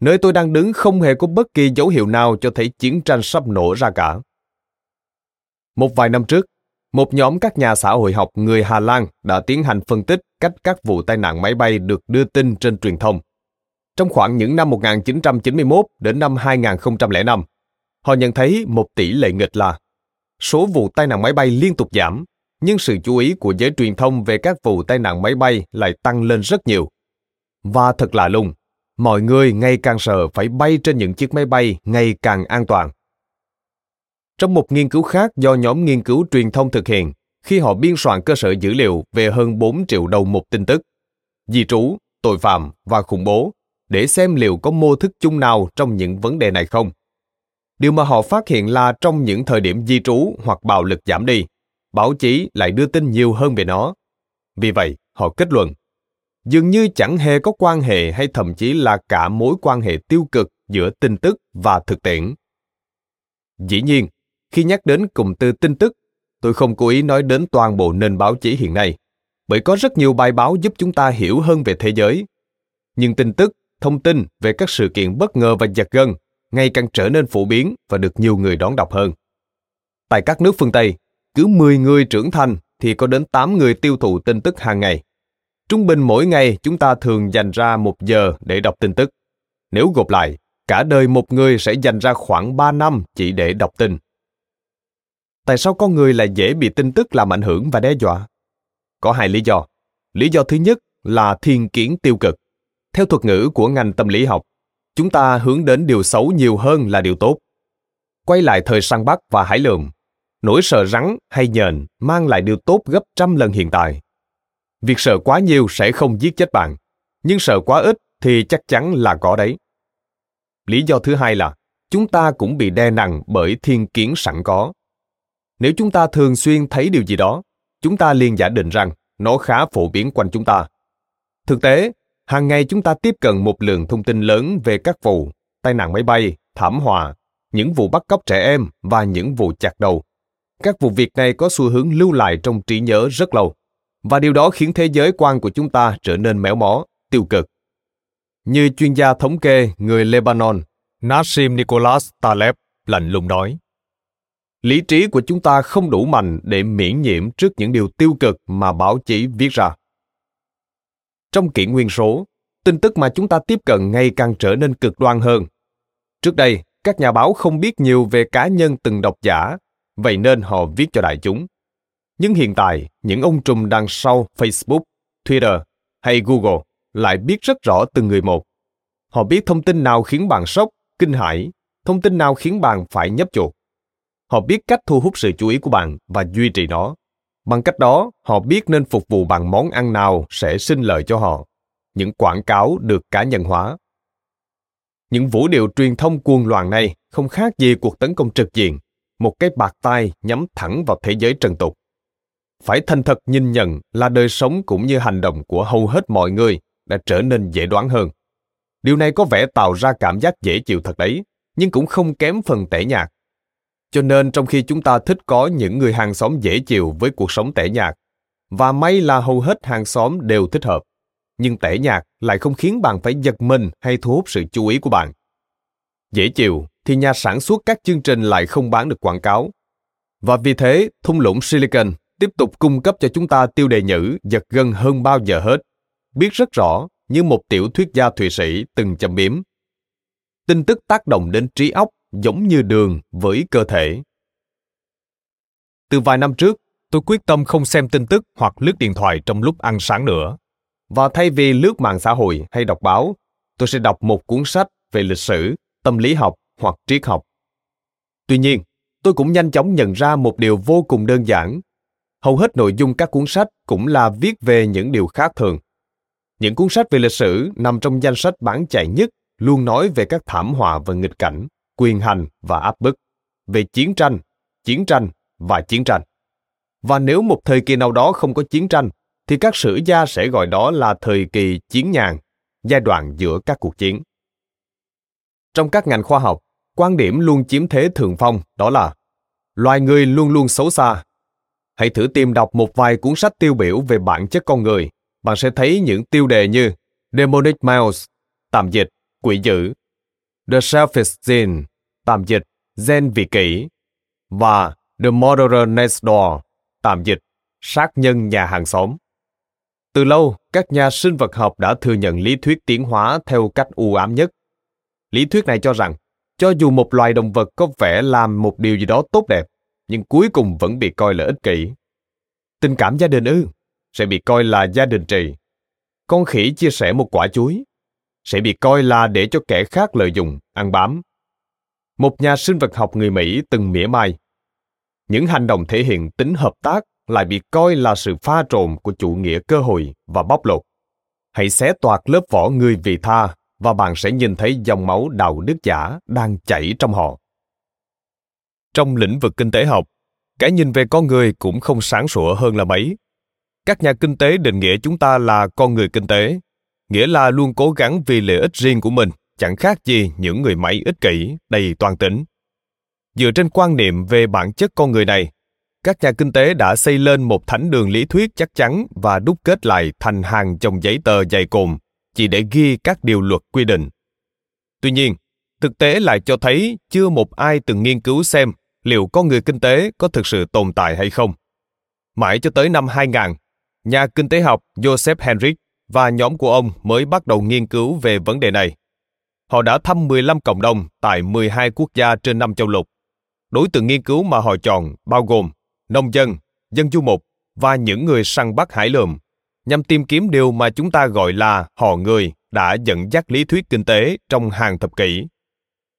Nơi tôi đang đứng không hề có bất kỳ dấu hiệu nào cho thấy chiến tranh sắp nổ ra cả. Một vài năm trước, một nhóm các nhà xã hội học người Hà Lan đã tiến hành phân tích cách các vụ tai nạn máy bay được đưa tin trên truyền thông. Trong khoảng những năm 1991 đến năm 2005, họ nhận thấy một tỷ lệ nghịch là số vụ tai nạn máy bay liên tục giảm nhưng sự chú ý của giới truyền thông về các vụ tai nạn máy bay lại tăng lên rất nhiều. Và thật lạ lùng, mọi người ngày càng sợ phải bay trên những chiếc máy bay ngày càng an toàn. Trong một nghiên cứu khác do nhóm nghiên cứu truyền thông thực hiện, khi họ biên soạn cơ sở dữ liệu về hơn 4 triệu đầu mục tin tức, di trú, tội phạm và khủng bố, để xem liệu có mô thức chung nào trong những vấn đề này không. Điều mà họ phát hiện là trong những thời điểm di trú hoặc bạo lực giảm đi, báo chí lại đưa tin nhiều hơn về nó. Vì vậy, họ kết luận, dường như chẳng hề có quan hệ hay thậm chí là cả mối quan hệ tiêu cực giữa tin tức và thực tiễn. Dĩ nhiên, khi nhắc đến cụm từ tin tức, tôi không cố ý nói đến toàn bộ nền báo chí hiện nay, bởi có rất nhiều bài báo giúp chúng ta hiểu hơn về thế giới. Nhưng tin tức, thông tin về các sự kiện bất ngờ và giật gân ngày càng trở nên phổ biến và được nhiều người đón đọc hơn. Tại các nước phương Tây, cứ 10 người trưởng thành thì có đến 8 người tiêu thụ tin tức hàng ngày. Trung bình mỗi ngày chúng ta thường dành ra một giờ để đọc tin tức. Nếu gộp lại, cả đời một người sẽ dành ra khoảng 3 năm chỉ để đọc tin. Tại sao con người lại dễ bị tin tức làm ảnh hưởng và đe dọa? Có hai lý do. Lý do thứ nhất là thiên kiến tiêu cực. Theo thuật ngữ của ngành tâm lý học, chúng ta hướng đến điều xấu nhiều hơn là điều tốt. Quay lại thời săn bắt và hải Lượng nỗi sợ rắn hay nhện mang lại điều tốt gấp trăm lần hiện tại. Việc sợ quá nhiều sẽ không giết chết bạn, nhưng sợ quá ít thì chắc chắn là có đấy. Lý do thứ hai là chúng ta cũng bị đe nặng bởi thiên kiến sẵn có. Nếu chúng ta thường xuyên thấy điều gì đó, chúng ta liền giả định rằng nó khá phổ biến quanh chúng ta. Thực tế, hàng ngày chúng ta tiếp cận một lượng thông tin lớn về các vụ tai nạn máy bay, thảm họa, những vụ bắt cóc trẻ em và những vụ chặt đầu. Các vụ việc này có xu hướng lưu lại trong trí nhớ rất lâu, và điều đó khiến thế giới quan của chúng ta trở nên méo mó, tiêu cực. Như chuyên gia thống kê người Lebanon, Nassim Nicholas Taleb lạnh lùng nói, lý trí của chúng ta không đủ mạnh để miễn nhiễm trước những điều tiêu cực mà báo chí viết ra. Trong kỷ nguyên số, tin tức mà chúng ta tiếp cận ngày càng trở nên cực đoan hơn. Trước đây, các nhà báo không biết nhiều về cá nhân từng độc giả, vậy nên họ viết cho đại chúng. Nhưng hiện tại, những ông trùm đằng sau Facebook, Twitter hay Google lại biết rất rõ từng người một. Họ biết thông tin nào khiến bạn sốc, kinh hãi, thông tin nào khiến bạn phải nhấp chuột. Họ biết cách thu hút sự chú ý của bạn và duy trì nó. Bằng cách đó, họ biết nên phục vụ bằng món ăn nào sẽ sinh lợi cho họ. Những quảng cáo được cá nhân hóa. Những vũ điệu truyền thông cuồng loạn này không khác gì cuộc tấn công trực diện, một cái bạc tai nhắm thẳng vào thế giới trần tục. Phải thành thật nhìn nhận là đời sống cũng như hành động của hầu hết mọi người đã trở nên dễ đoán hơn. Điều này có vẻ tạo ra cảm giác dễ chịu thật đấy, nhưng cũng không kém phần tẻ nhạt. Cho nên trong khi chúng ta thích có những người hàng xóm dễ chịu với cuộc sống tẻ nhạt, và may là hầu hết hàng xóm đều thích hợp, nhưng tẻ nhạt lại không khiến bạn phải giật mình hay thu hút sự chú ý của bạn. Dễ chịu thì nhà sản xuất các chương trình lại không bán được quảng cáo. Và vì thế, thung lũng Silicon tiếp tục cung cấp cho chúng ta tiêu đề nhữ giật gân hơn bao giờ hết. Biết rất rõ như một tiểu thuyết gia Thụy Sĩ từng châm biếm. Tin tức tác động đến trí óc giống như đường với cơ thể. Từ vài năm trước, tôi quyết tâm không xem tin tức hoặc lướt điện thoại trong lúc ăn sáng nữa. Và thay vì lướt mạng xã hội hay đọc báo, tôi sẽ đọc một cuốn sách về lịch sử, tâm lý học hoặc triết học. Tuy nhiên, tôi cũng nhanh chóng nhận ra một điều vô cùng đơn giản. Hầu hết nội dung các cuốn sách cũng là viết về những điều khác thường. Những cuốn sách về lịch sử nằm trong danh sách bán chạy nhất luôn nói về các thảm họa và nghịch cảnh quyền hành và áp bức, về chiến tranh, chiến tranh và chiến tranh. Và nếu một thời kỳ nào đó không có chiến tranh, thì các sử gia sẽ gọi đó là thời kỳ chiến nhàn, giai đoạn giữa các cuộc chiến. Trong các ngành khoa học, quan điểm luôn chiếm thế thượng phong đó là loài người luôn luôn xấu xa. Hãy thử tìm đọc một vài cuốn sách tiêu biểu về bản chất con người, bạn sẽ thấy những tiêu đề như Demonic Mouse, tạm dịch, quỷ dữ, The Selfish Gene, tạm dịch Gen vị kỷ, và The Murderer Next Door, tạm dịch sát nhân nhà hàng xóm. Từ lâu, các nhà sinh vật học đã thừa nhận lý thuyết tiến hóa theo cách u ám nhất. Lý thuyết này cho rằng, cho dù một loài động vật có vẻ làm một điều gì đó tốt đẹp, nhưng cuối cùng vẫn bị coi là ích kỷ. Tình cảm gia đình ư, sẽ bị coi là gia đình trì. Con khỉ chia sẻ một quả chuối, sẽ bị coi là để cho kẻ khác lợi dụng, ăn bám. Một nhà sinh vật học người Mỹ từng mỉa mai. Những hành động thể hiện tính hợp tác lại bị coi là sự pha trộn của chủ nghĩa cơ hội và bóc lột. Hãy xé toạc lớp vỏ người vì tha và bạn sẽ nhìn thấy dòng máu đạo đức giả đang chảy trong họ. Trong lĩnh vực kinh tế học, cái nhìn về con người cũng không sáng sủa hơn là mấy. Các nhà kinh tế định nghĩa chúng ta là con người kinh tế nghĩa là luôn cố gắng vì lợi ích riêng của mình, chẳng khác gì những người máy ích kỷ, đầy toàn tính. Dựa trên quan niệm về bản chất con người này, các nhà kinh tế đã xây lên một thánh đường lý thuyết chắc chắn và đúc kết lại thành hàng chồng giấy tờ dày cộm chỉ để ghi các điều luật quy định. Tuy nhiên, thực tế lại cho thấy chưa một ai từng nghiên cứu xem liệu con người kinh tế có thực sự tồn tại hay không. Mãi cho tới năm 2000, nhà kinh tế học Joseph Henrich và nhóm của ông mới bắt đầu nghiên cứu về vấn đề này. Họ đã thăm 15 cộng đồng tại 12 quốc gia trên năm châu lục. Đối tượng nghiên cứu mà họ chọn bao gồm nông dân, dân du mục và những người săn bắt hải lượm, nhằm tìm kiếm điều mà chúng ta gọi là họ người đã dẫn dắt lý thuyết kinh tế trong hàng thập kỷ.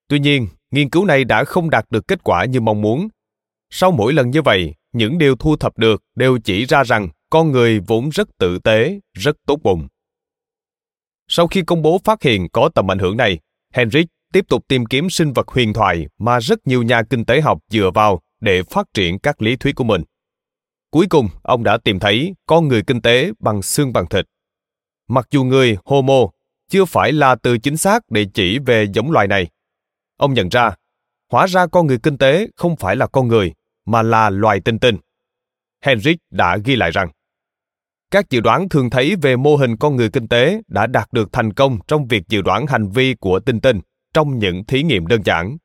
Tuy nhiên, nghiên cứu này đã không đạt được kết quả như mong muốn. Sau mỗi lần như vậy, những điều thu thập được đều chỉ ra rằng con người vốn rất tử tế, rất tốt bụng. Sau khi công bố phát hiện có tầm ảnh hưởng này, Henrich tiếp tục tìm kiếm sinh vật huyền thoại mà rất nhiều nhà kinh tế học dựa vào để phát triển các lý thuyết của mình. Cuối cùng, ông đã tìm thấy con người kinh tế bằng xương bằng thịt. Mặc dù người Homo chưa phải là từ chính xác để chỉ về giống loài này. Ông nhận ra, hóa ra con người kinh tế không phải là con người, mà là loài tinh tinh. Henrich đã ghi lại rằng, các dự đoán thường thấy về mô hình con người kinh tế đã đạt được thành công trong việc dự đoán hành vi của tinh tinh trong những thí nghiệm đơn giản.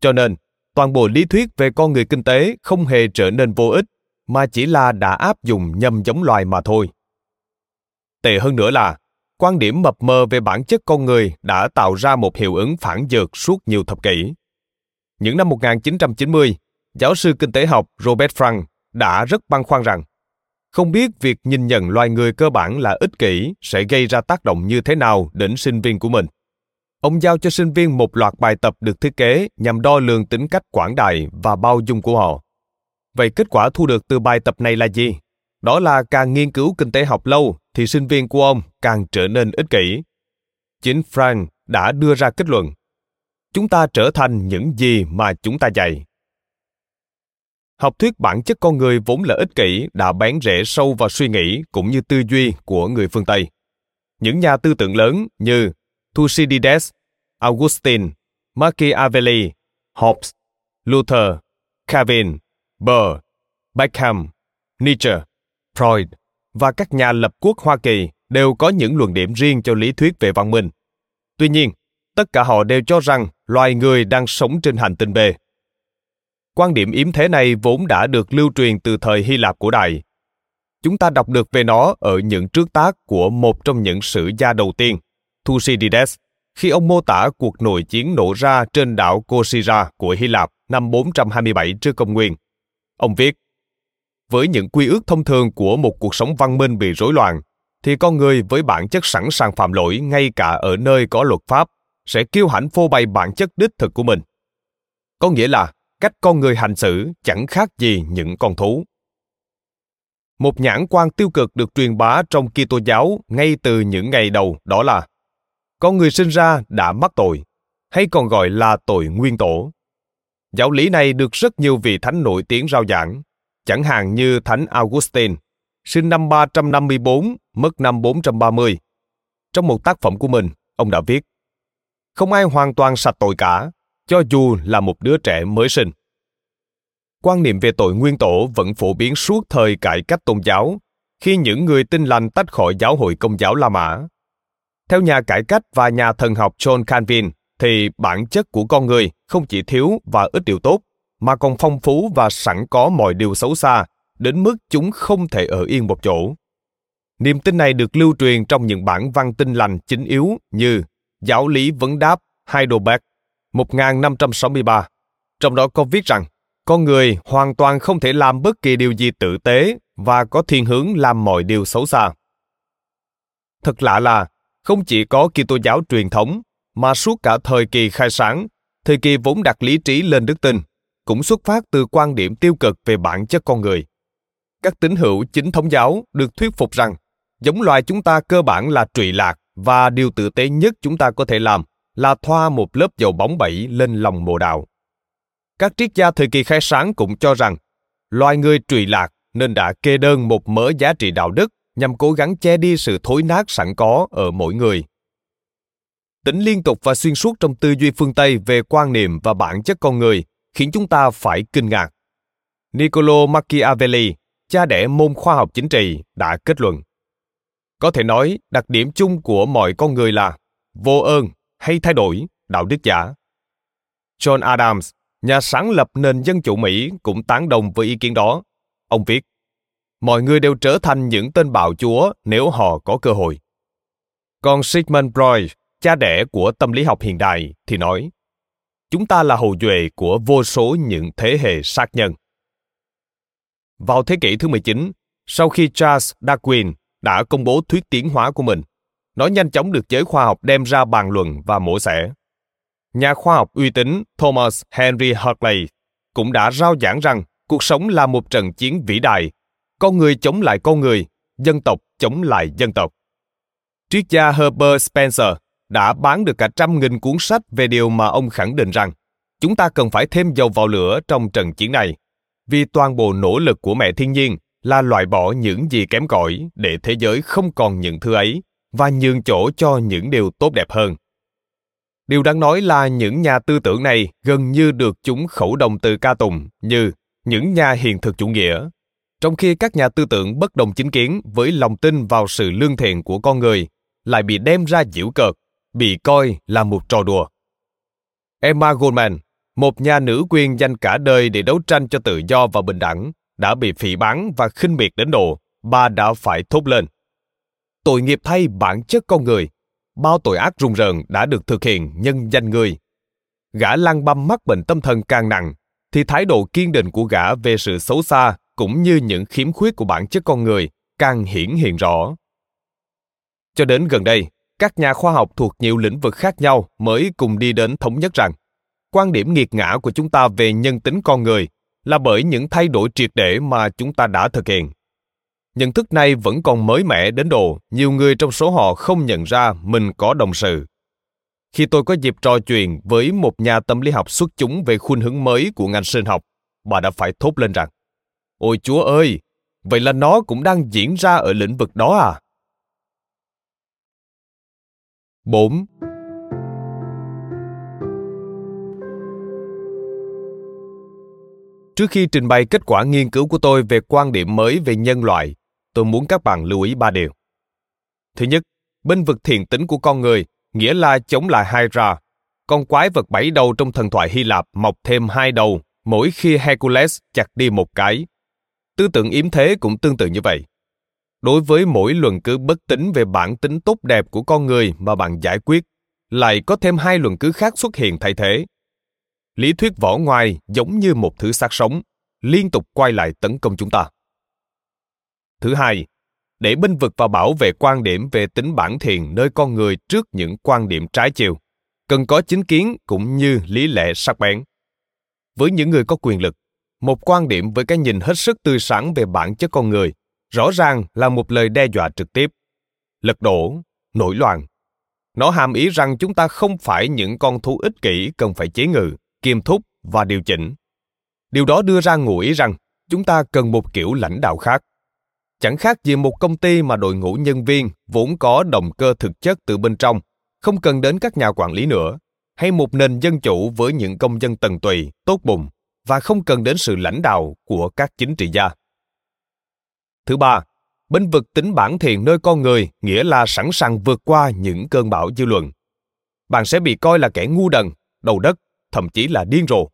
Cho nên, toàn bộ lý thuyết về con người kinh tế không hề trở nên vô ích, mà chỉ là đã áp dụng nhầm giống loài mà thôi. Tệ hơn nữa là, quan điểm mập mờ về bản chất con người đã tạo ra một hiệu ứng phản dược suốt nhiều thập kỷ. Những năm 1990, giáo sư kinh tế học Robert Frank đã rất băn khoăn rằng không biết việc nhìn nhận loài người cơ bản là ích kỷ sẽ gây ra tác động như thế nào đến sinh viên của mình. Ông giao cho sinh viên một loạt bài tập được thiết kế nhằm đo lường tính cách quảng đại và bao dung của họ. Vậy kết quả thu được từ bài tập này là gì? Đó là càng nghiên cứu kinh tế học lâu thì sinh viên của ông càng trở nên ích kỷ. Chính Frank đã đưa ra kết luận. Chúng ta trở thành những gì mà chúng ta dạy. Học thuyết bản chất con người vốn là ích kỷ đã bén rễ sâu vào suy nghĩ cũng như tư duy của người phương Tây. Những nhà tư tưởng lớn như Thucydides, Augustine, Machiavelli, Hobbes, Luther, Calvin, Burr, Beckham, Nietzsche, Freud và các nhà lập quốc Hoa Kỳ đều có những luận điểm riêng cho lý thuyết về văn minh. Tuy nhiên, tất cả họ đều cho rằng loài người đang sống trên hành tinh B. Quan điểm yếm thế này vốn đã được lưu truyền từ thời Hy Lạp cổ đại. Chúng ta đọc được về nó ở những trước tác của một trong những sử gia đầu tiên, Thucydides, khi ông mô tả cuộc nội chiến nổ ra trên đảo Kosira của Hy Lạp năm 427 trước công nguyên. Ông viết, với những quy ước thông thường của một cuộc sống văn minh bị rối loạn, thì con người với bản chất sẵn sàng phạm lỗi ngay cả ở nơi có luật pháp sẽ kiêu hãnh phô bày bản chất đích thực của mình. Có nghĩa là cách con người hành xử chẳng khác gì những con thú. Một nhãn quan tiêu cực được truyền bá trong Kitô giáo ngay từ những ngày đầu đó là con người sinh ra đã mắc tội, hay còn gọi là tội nguyên tổ. Giáo lý này được rất nhiều vị thánh nổi tiếng rao giảng, chẳng hạn như Thánh Augustine, sinh năm 354, mất năm 430. Trong một tác phẩm của mình, ông đã viết, Không ai hoàn toàn sạch tội cả, cho dù là một đứa trẻ mới sinh. Quan niệm về tội nguyên tổ vẫn phổ biến suốt thời cải cách tôn giáo, khi những người tin lành tách khỏi giáo hội công giáo La Mã. Theo nhà cải cách và nhà thần học John Calvin, thì bản chất của con người không chỉ thiếu và ít điều tốt, mà còn phong phú và sẵn có mọi điều xấu xa, đến mức chúng không thể ở yên một chỗ. Niềm tin này được lưu truyền trong những bản văn tinh lành chính yếu như Giáo lý vấn đáp Heidelberg 1563. Trong đó có viết rằng, con người hoàn toàn không thể làm bất kỳ điều gì tử tế và có thiên hướng làm mọi điều xấu xa. Thật lạ là, không chỉ có Kitô giáo truyền thống, mà suốt cả thời kỳ khai sáng, thời kỳ vốn đặt lý trí lên đức tin, cũng xuất phát từ quan điểm tiêu cực về bản chất con người. Các tín hữu chính thống giáo được thuyết phục rằng giống loài chúng ta cơ bản là trụy lạc và điều tử tế nhất chúng ta có thể làm là thoa một lớp dầu bóng bẩy lên lòng mồ đạo. Các triết gia thời kỳ khai sáng cũng cho rằng loài người trụy lạc nên đã kê đơn một mớ giá trị đạo đức nhằm cố gắng che đi sự thối nát sẵn có ở mỗi người. Tính liên tục và xuyên suốt trong tư duy phương Tây về quan niệm và bản chất con người khiến chúng ta phải kinh ngạc. Niccolo Machiavelli, cha đẻ môn khoa học chính trị, đã kết luận. Có thể nói, đặc điểm chung của mọi con người là vô ơn hay thay đổi, đạo đức giả. John Adams, nhà sáng lập nền dân chủ Mỹ cũng tán đồng với ý kiến đó. Ông viết, mọi người đều trở thành những tên bạo chúa nếu họ có cơ hội. Còn Sigmund Freud, cha đẻ của tâm lý học hiện đại, thì nói, chúng ta là hậu duệ của vô số những thế hệ sát nhân. Vào thế kỷ thứ 19, sau khi Charles Darwin đã công bố thuyết tiến hóa của mình, nó nhanh chóng được giới khoa học đem ra bàn luận và mổ xẻ. Nhà khoa học uy tín Thomas Henry Huxley cũng đã rao giảng rằng cuộc sống là một trận chiến vĩ đại, con người chống lại con người, dân tộc chống lại dân tộc. Triết gia Herbert Spencer đã bán được cả trăm nghìn cuốn sách về điều mà ông khẳng định rằng chúng ta cần phải thêm dầu vào lửa trong trận chiến này, vì toàn bộ nỗ lực của mẹ thiên nhiên là loại bỏ những gì kém cỏi để thế giới không còn những thứ ấy và nhường chỗ cho những điều tốt đẹp hơn. Điều đáng nói là những nhà tư tưởng này gần như được chúng khẩu đồng từ ca tùng như những nhà hiện thực chủ nghĩa, trong khi các nhà tư tưởng bất đồng chính kiến với lòng tin vào sự lương thiện của con người lại bị đem ra giễu cợt, bị coi là một trò đùa. Emma Goldman, một nhà nữ quyền dành cả đời để đấu tranh cho tự do và bình đẳng, đã bị phỉ báng và khinh miệt đến độ bà đã phải thốt lên. Tội nghiệp thay bản chất con người, bao tội ác rùng rợn đã được thực hiện nhân danh người. Gã lăng băm mắc bệnh tâm thần càng nặng, thì thái độ kiên định của gã về sự xấu xa cũng như những khiếm khuyết của bản chất con người càng hiển hiện rõ. Cho đến gần đây, các nhà khoa học thuộc nhiều lĩnh vực khác nhau mới cùng đi đến thống nhất rằng quan điểm nghiệt ngã của chúng ta về nhân tính con người là bởi những thay đổi triệt để mà chúng ta đã thực hiện. Nhận thức này vẫn còn mới mẻ đến độ nhiều người trong số họ không nhận ra mình có đồng sự. Khi tôi có dịp trò chuyện với một nhà tâm lý học xuất chúng về khuynh hướng mới của ngành sinh học, bà đã phải thốt lên rằng Ôi chúa ơi, vậy là nó cũng đang diễn ra ở lĩnh vực đó à? 4. Trước khi trình bày kết quả nghiên cứu của tôi về quan điểm mới về nhân loại, tôi muốn các bạn lưu ý ba điều. Thứ nhất, bên vực thiện tính của con người nghĩa là chống lại Hydra, con quái vật bảy đầu trong thần thoại Hy Lạp mọc thêm hai đầu mỗi khi Hercules chặt đi một cái. Tư tưởng yếm thế cũng tương tự như vậy. Đối với mỗi luận cứ bất tính về bản tính tốt đẹp của con người mà bạn giải quyết, lại có thêm hai luận cứ khác xuất hiện thay thế. Lý thuyết vỏ ngoài giống như một thứ xác sống, liên tục quay lại tấn công chúng ta. Thứ hai, để binh vực và bảo vệ quan điểm về tính bản thiện nơi con người trước những quan điểm trái chiều, cần có chính kiến cũng như lý lẽ sắc bén. Với những người có quyền lực, một quan điểm với cái nhìn hết sức tươi sáng về bản chất con người rõ ràng là một lời đe dọa trực tiếp. Lật đổ, nổi loạn. Nó hàm ý rằng chúng ta không phải những con thú ích kỷ cần phải chế ngự, kiềm thúc và điều chỉnh. Điều đó đưa ra ngụ ý rằng chúng ta cần một kiểu lãnh đạo khác. Chẳng khác gì một công ty mà đội ngũ nhân viên vốn có động cơ thực chất từ bên trong, không cần đến các nhà quản lý nữa, hay một nền dân chủ với những công dân tần tùy, tốt bụng và không cần đến sự lãnh đạo của các chính trị gia thứ ba, bênh vực tính bản thiện nơi con người, nghĩa là sẵn sàng vượt qua những cơn bão dư luận. Bạn sẽ bị coi là kẻ ngu đần, đầu đất, thậm chí là điên rồ.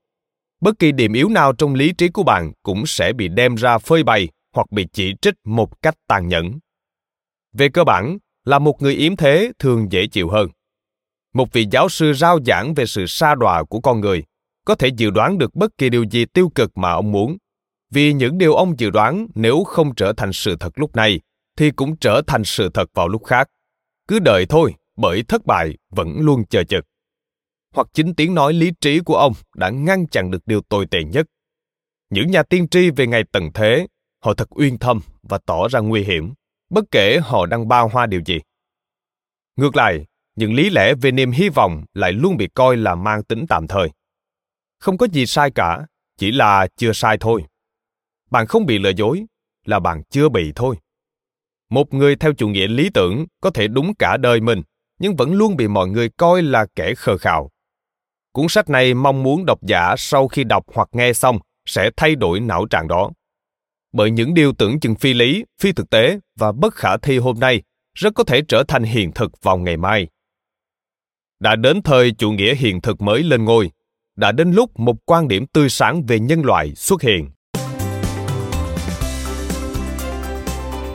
Bất kỳ điểm yếu nào trong lý trí của bạn cũng sẽ bị đem ra phơi bày hoặc bị chỉ trích một cách tàn nhẫn. Về cơ bản, là một người yếm thế thường dễ chịu hơn. Một vị giáo sư rao giảng về sự sa đọa của con người có thể dự đoán được bất kỳ điều gì tiêu cực mà ông muốn vì những điều ông dự đoán nếu không trở thành sự thật lúc này, thì cũng trở thành sự thật vào lúc khác. Cứ đợi thôi, bởi thất bại vẫn luôn chờ chực hoặc chính tiếng nói lý trí của ông đã ngăn chặn được điều tồi tệ nhất. Những nhà tiên tri về ngày tận thế, họ thật uyên thâm và tỏ ra nguy hiểm, bất kể họ đang bao hoa điều gì. Ngược lại, những lý lẽ về niềm hy vọng lại luôn bị coi là mang tính tạm thời. Không có gì sai cả, chỉ là chưa sai thôi bạn không bị lừa dối là bạn chưa bị thôi một người theo chủ nghĩa lý tưởng có thể đúng cả đời mình nhưng vẫn luôn bị mọi người coi là kẻ khờ khạo Cuốn sách này mong muốn độc giả sau khi đọc hoặc nghe xong sẽ thay đổi não trạng đó. Bởi những điều tưởng chừng phi lý, phi thực tế và bất khả thi hôm nay rất có thể trở thành hiện thực vào ngày mai. Đã đến thời chủ nghĩa hiện thực mới lên ngôi, đã đến lúc một quan điểm tươi sáng về nhân loại xuất hiện.